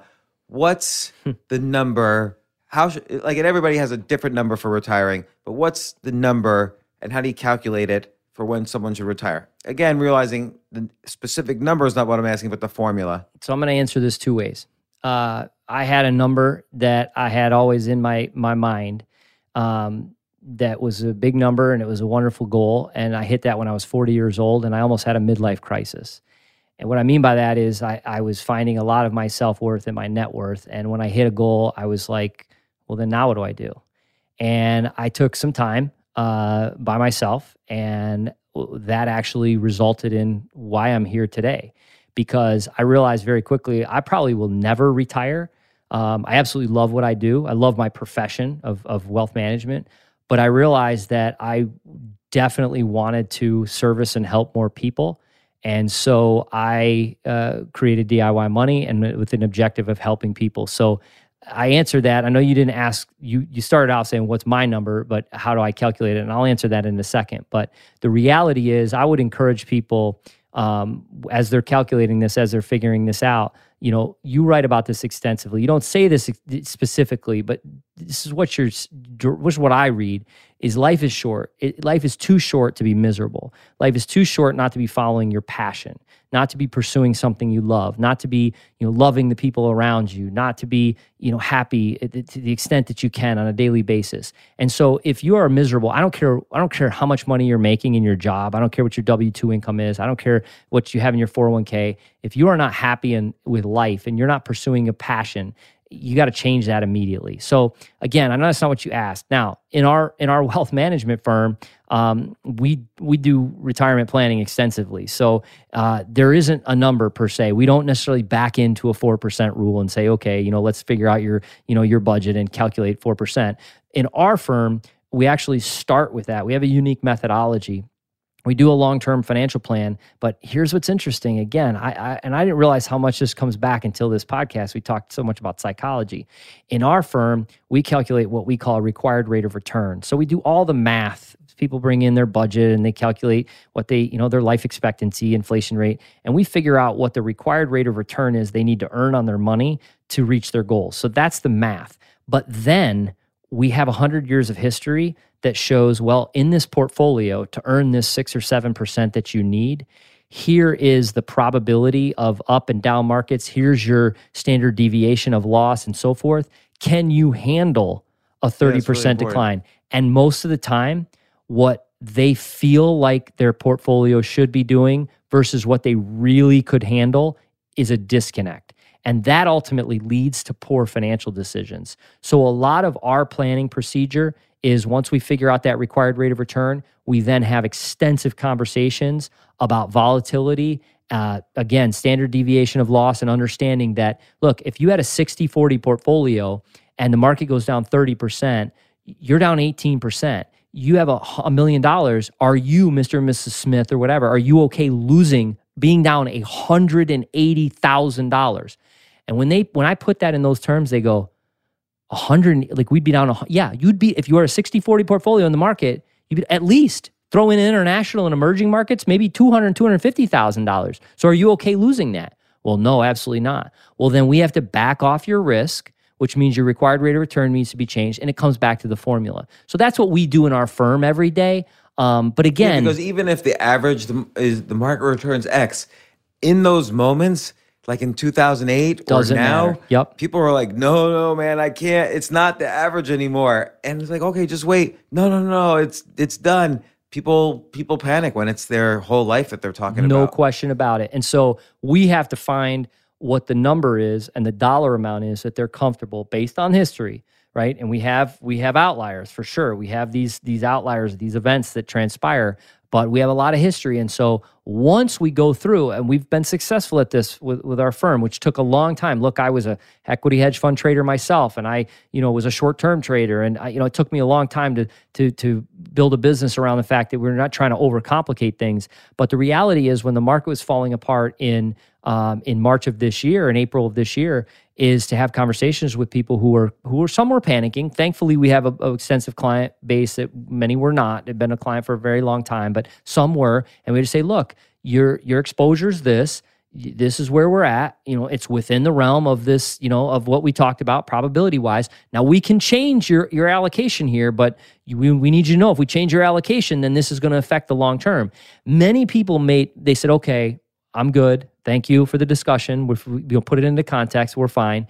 What's hmm. the number? How should, like, and everybody has a different number for retiring, but what's the number and how do you calculate it for when someone should retire? Again, realizing the specific number is not what I'm asking, but the formula. So I'm going to answer this two ways. Uh, I had a number that I had always in my my mind. Um, that was a big number and it was a wonderful goal. And I hit that when I was 40 years old, and I almost had a midlife crisis. And what I mean by that is I, I was finding a lot of my self worth and my net worth. And when I hit a goal, I was like, well, then now what do I do? And I took some time uh, by myself. And that actually resulted in why I'm here today because I realized very quickly I probably will never retire. Um, I absolutely love what I do. I love my profession of, of wealth management, but I realized that I definitely wanted to service and help more people. And so I uh, created DIY Money and with an objective of helping people. So I answered that. I know you didn't ask you you started off saying what's my number, but how do I calculate it? And I'll answer that in a second. But the reality is I would encourage people um, as they're calculating this, as they're figuring this out, you know, you write about this extensively. You don't say this specifically, but this is what you're, which is what I read is life is short. It, life is too short to be miserable. Life is too short not to be following your passion not to be pursuing something you love, not to be, you know, loving the people around you, not to be, you know, happy eh, eh, to the extent that you can on a daily basis. And so if you are miserable, I don't care I don't care how much money you're making in your job. I don't care what your W2 income is. I don't care what you have in your 401k. If you are not happy with life and you're not pursuing a passion, you got to change that immediately. So again, I know that's not what you asked. Now, in our in our [LAUGHS] wealth management firm, um, we we do retirement planning extensively. So uh, there isn't a number per se. We don't necessarily back into a four percent rule and say, okay, you know, let's figure out your you know your budget and calculate four percent. In our firm, we actually start with that. We have a unique methodology we do a long-term financial plan but here's what's interesting. Again I, I, and i didn't realize how much this comes back until this podcast. We talked so much about psychology. In our firm we calculate what we call a required rate of return. So we do all the math. People bring in their budget and they calculate what they you know their life expectancy inflation rate and we figure out what the required rate of return is they need to earn on their money to reach their goals. So that's the math. But then we have 100 years of history that shows, well, in this portfolio, to earn this six or 7% that you need, here is the probability of up and down markets. Here's your standard deviation of loss and so forth. Can you handle a 30% really decline? And most of the time, what they feel like their portfolio should be doing versus what they really could handle is a disconnect. And that ultimately leads to poor financial decisions. So, a lot of our planning procedure is once we figure out that required rate of return, we then have extensive conversations about volatility. Uh, again, standard deviation of loss and understanding that, look, if you had a 60 40 portfolio and the market goes down 30%, you're down 18%. You have a, a million dollars. Are you, Mr. and Mrs. Smith or whatever, are you okay losing, being down $180,000? And when they when I put that in those terms, they go, 100 like we'd be down a, yeah you'd be if you were a 60 40 portfolio in the market you'd be at least throw in international and emerging markets maybe 200 250000 dollars. So are you okay losing that? Well no absolutely not. Well then we have to back off your risk which means your required rate of return needs to be changed and it comes back to the formula. So that's what we do in our firm every day. Um, but again yeah, because even if the average is the market returns x in those moments like in 2008 Doesn't or now, matter. Yep. people are like, no, no, man, I can't. It's not the average anymore. And it's like, okay, just wait. No, no, no, it's it's done. People people panic when it's their whole life that they're talking no about. No question about it. And so we have to find what the number is and the dollar amount is that they're comfortable based on history right and we have we have outliers for sure we have these these outliers these events that transpire but we have a lot of history. And so once we go through, and we've been successful at this with, with our firm, which took a long time. Look, I was a equity hedge fund trader myself, and I, you know, was a short term trader, and I, you know, it took me a long time to to to build a business around the fact that we're not trying to overcomplicate things. But the reality is, when the market was falling apart in um, in March of this year, in April of this year, is to have conversations with people who are who are some were panicking. Thankfully, we have a, extensive client base that many were not. They've been a client for a very long time, but some were, and we just say, look, your your exposure is this. This is where we're at. You know, it's within the realm of this. You know, of what we talked about probability wise. Now we can change your your allocation here, but you, we we need you to know if we change your allocation, then this is going to affect the long term. Many people made they said, okay, I'm good. Thank you for the discussion. We'll, put it into context. We're fine.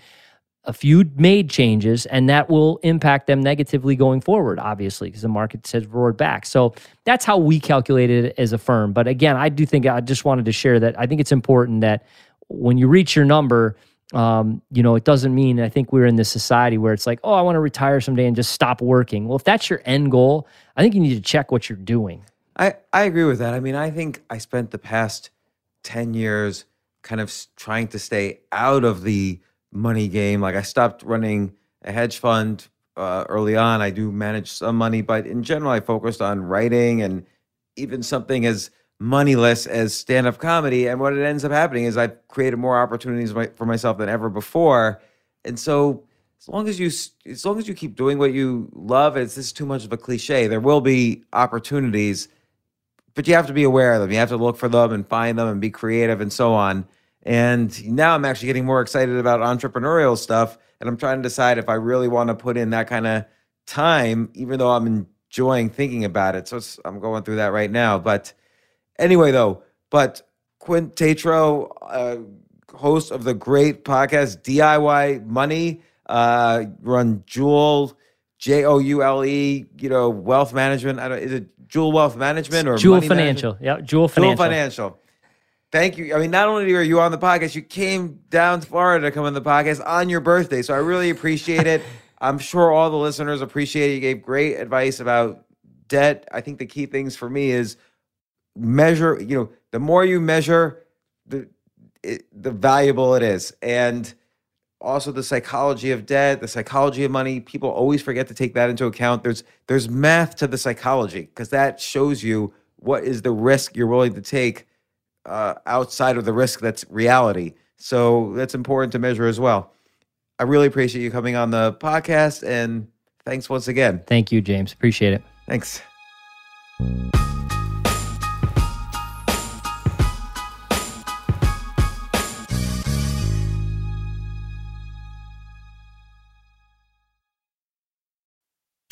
A few made changes, and that will impact them negatively going forward, obviously, because the market has roared back. So that's how we calculate it as a firm. But again, I do think I just wanted to share that I think it's important that when you reach your number, um, you know, it doesn't mean I think we're in this society where it's like, oh, I want to retire someday and just stop working. Well, if that's your end goal, I think you need to check what you're doing. I, I agree with that. I mean, I think I spent the past 10 years kind of trying to stay out of the money game. Like I stopped running a hedge fund uh, early on. I do manage some money, but in general, I focused on writing and even something as moneyless as stand up comedy. And what it ends up happening is I've created more opportunities for myself than ever before. And so, as long as you as long as you keep doing what you love, it's this is too much of a cliche. There will be opportunities but you have to be aware of them. You have to look for them and find them and be creative and so on. And now I'm actually getting more excited about entrepreneurial stuff. And I'm trying to decide if I really want to put in that kind of time, even though I'm enjoying thinking about it. So I'm going through that right now. But anyway, though, but Quint Tatro, uh, host of the great podcast DIY Money, uh, run Joule, J O U L E, you know, wealth management. I don't, is it Joule Wealth Management or Joule Financial. Management? Yeah, Joule Financial. Joule Financial. Thank you. I mean, not only are you on the podcast, you came down to Florida to come on the podcast on your birthday. So I really appreciate it. [LAUGHS] I'm sure all the listeners appreciate it. You gave great advice about debt. I think the key things for me is measure, you know, the more you measure, the it, the valuable it is. And also the psychology of debt, the psychology of money. People always forget to take that into account. There's there's math to the psychology because that shows you what is the risk you're willing to take uh, outside of the risk that's reality. So that's important to measure as well. I really appreciate you coming on the podcast and thanks once again. Thank you, James. Appreciate it. Thanks.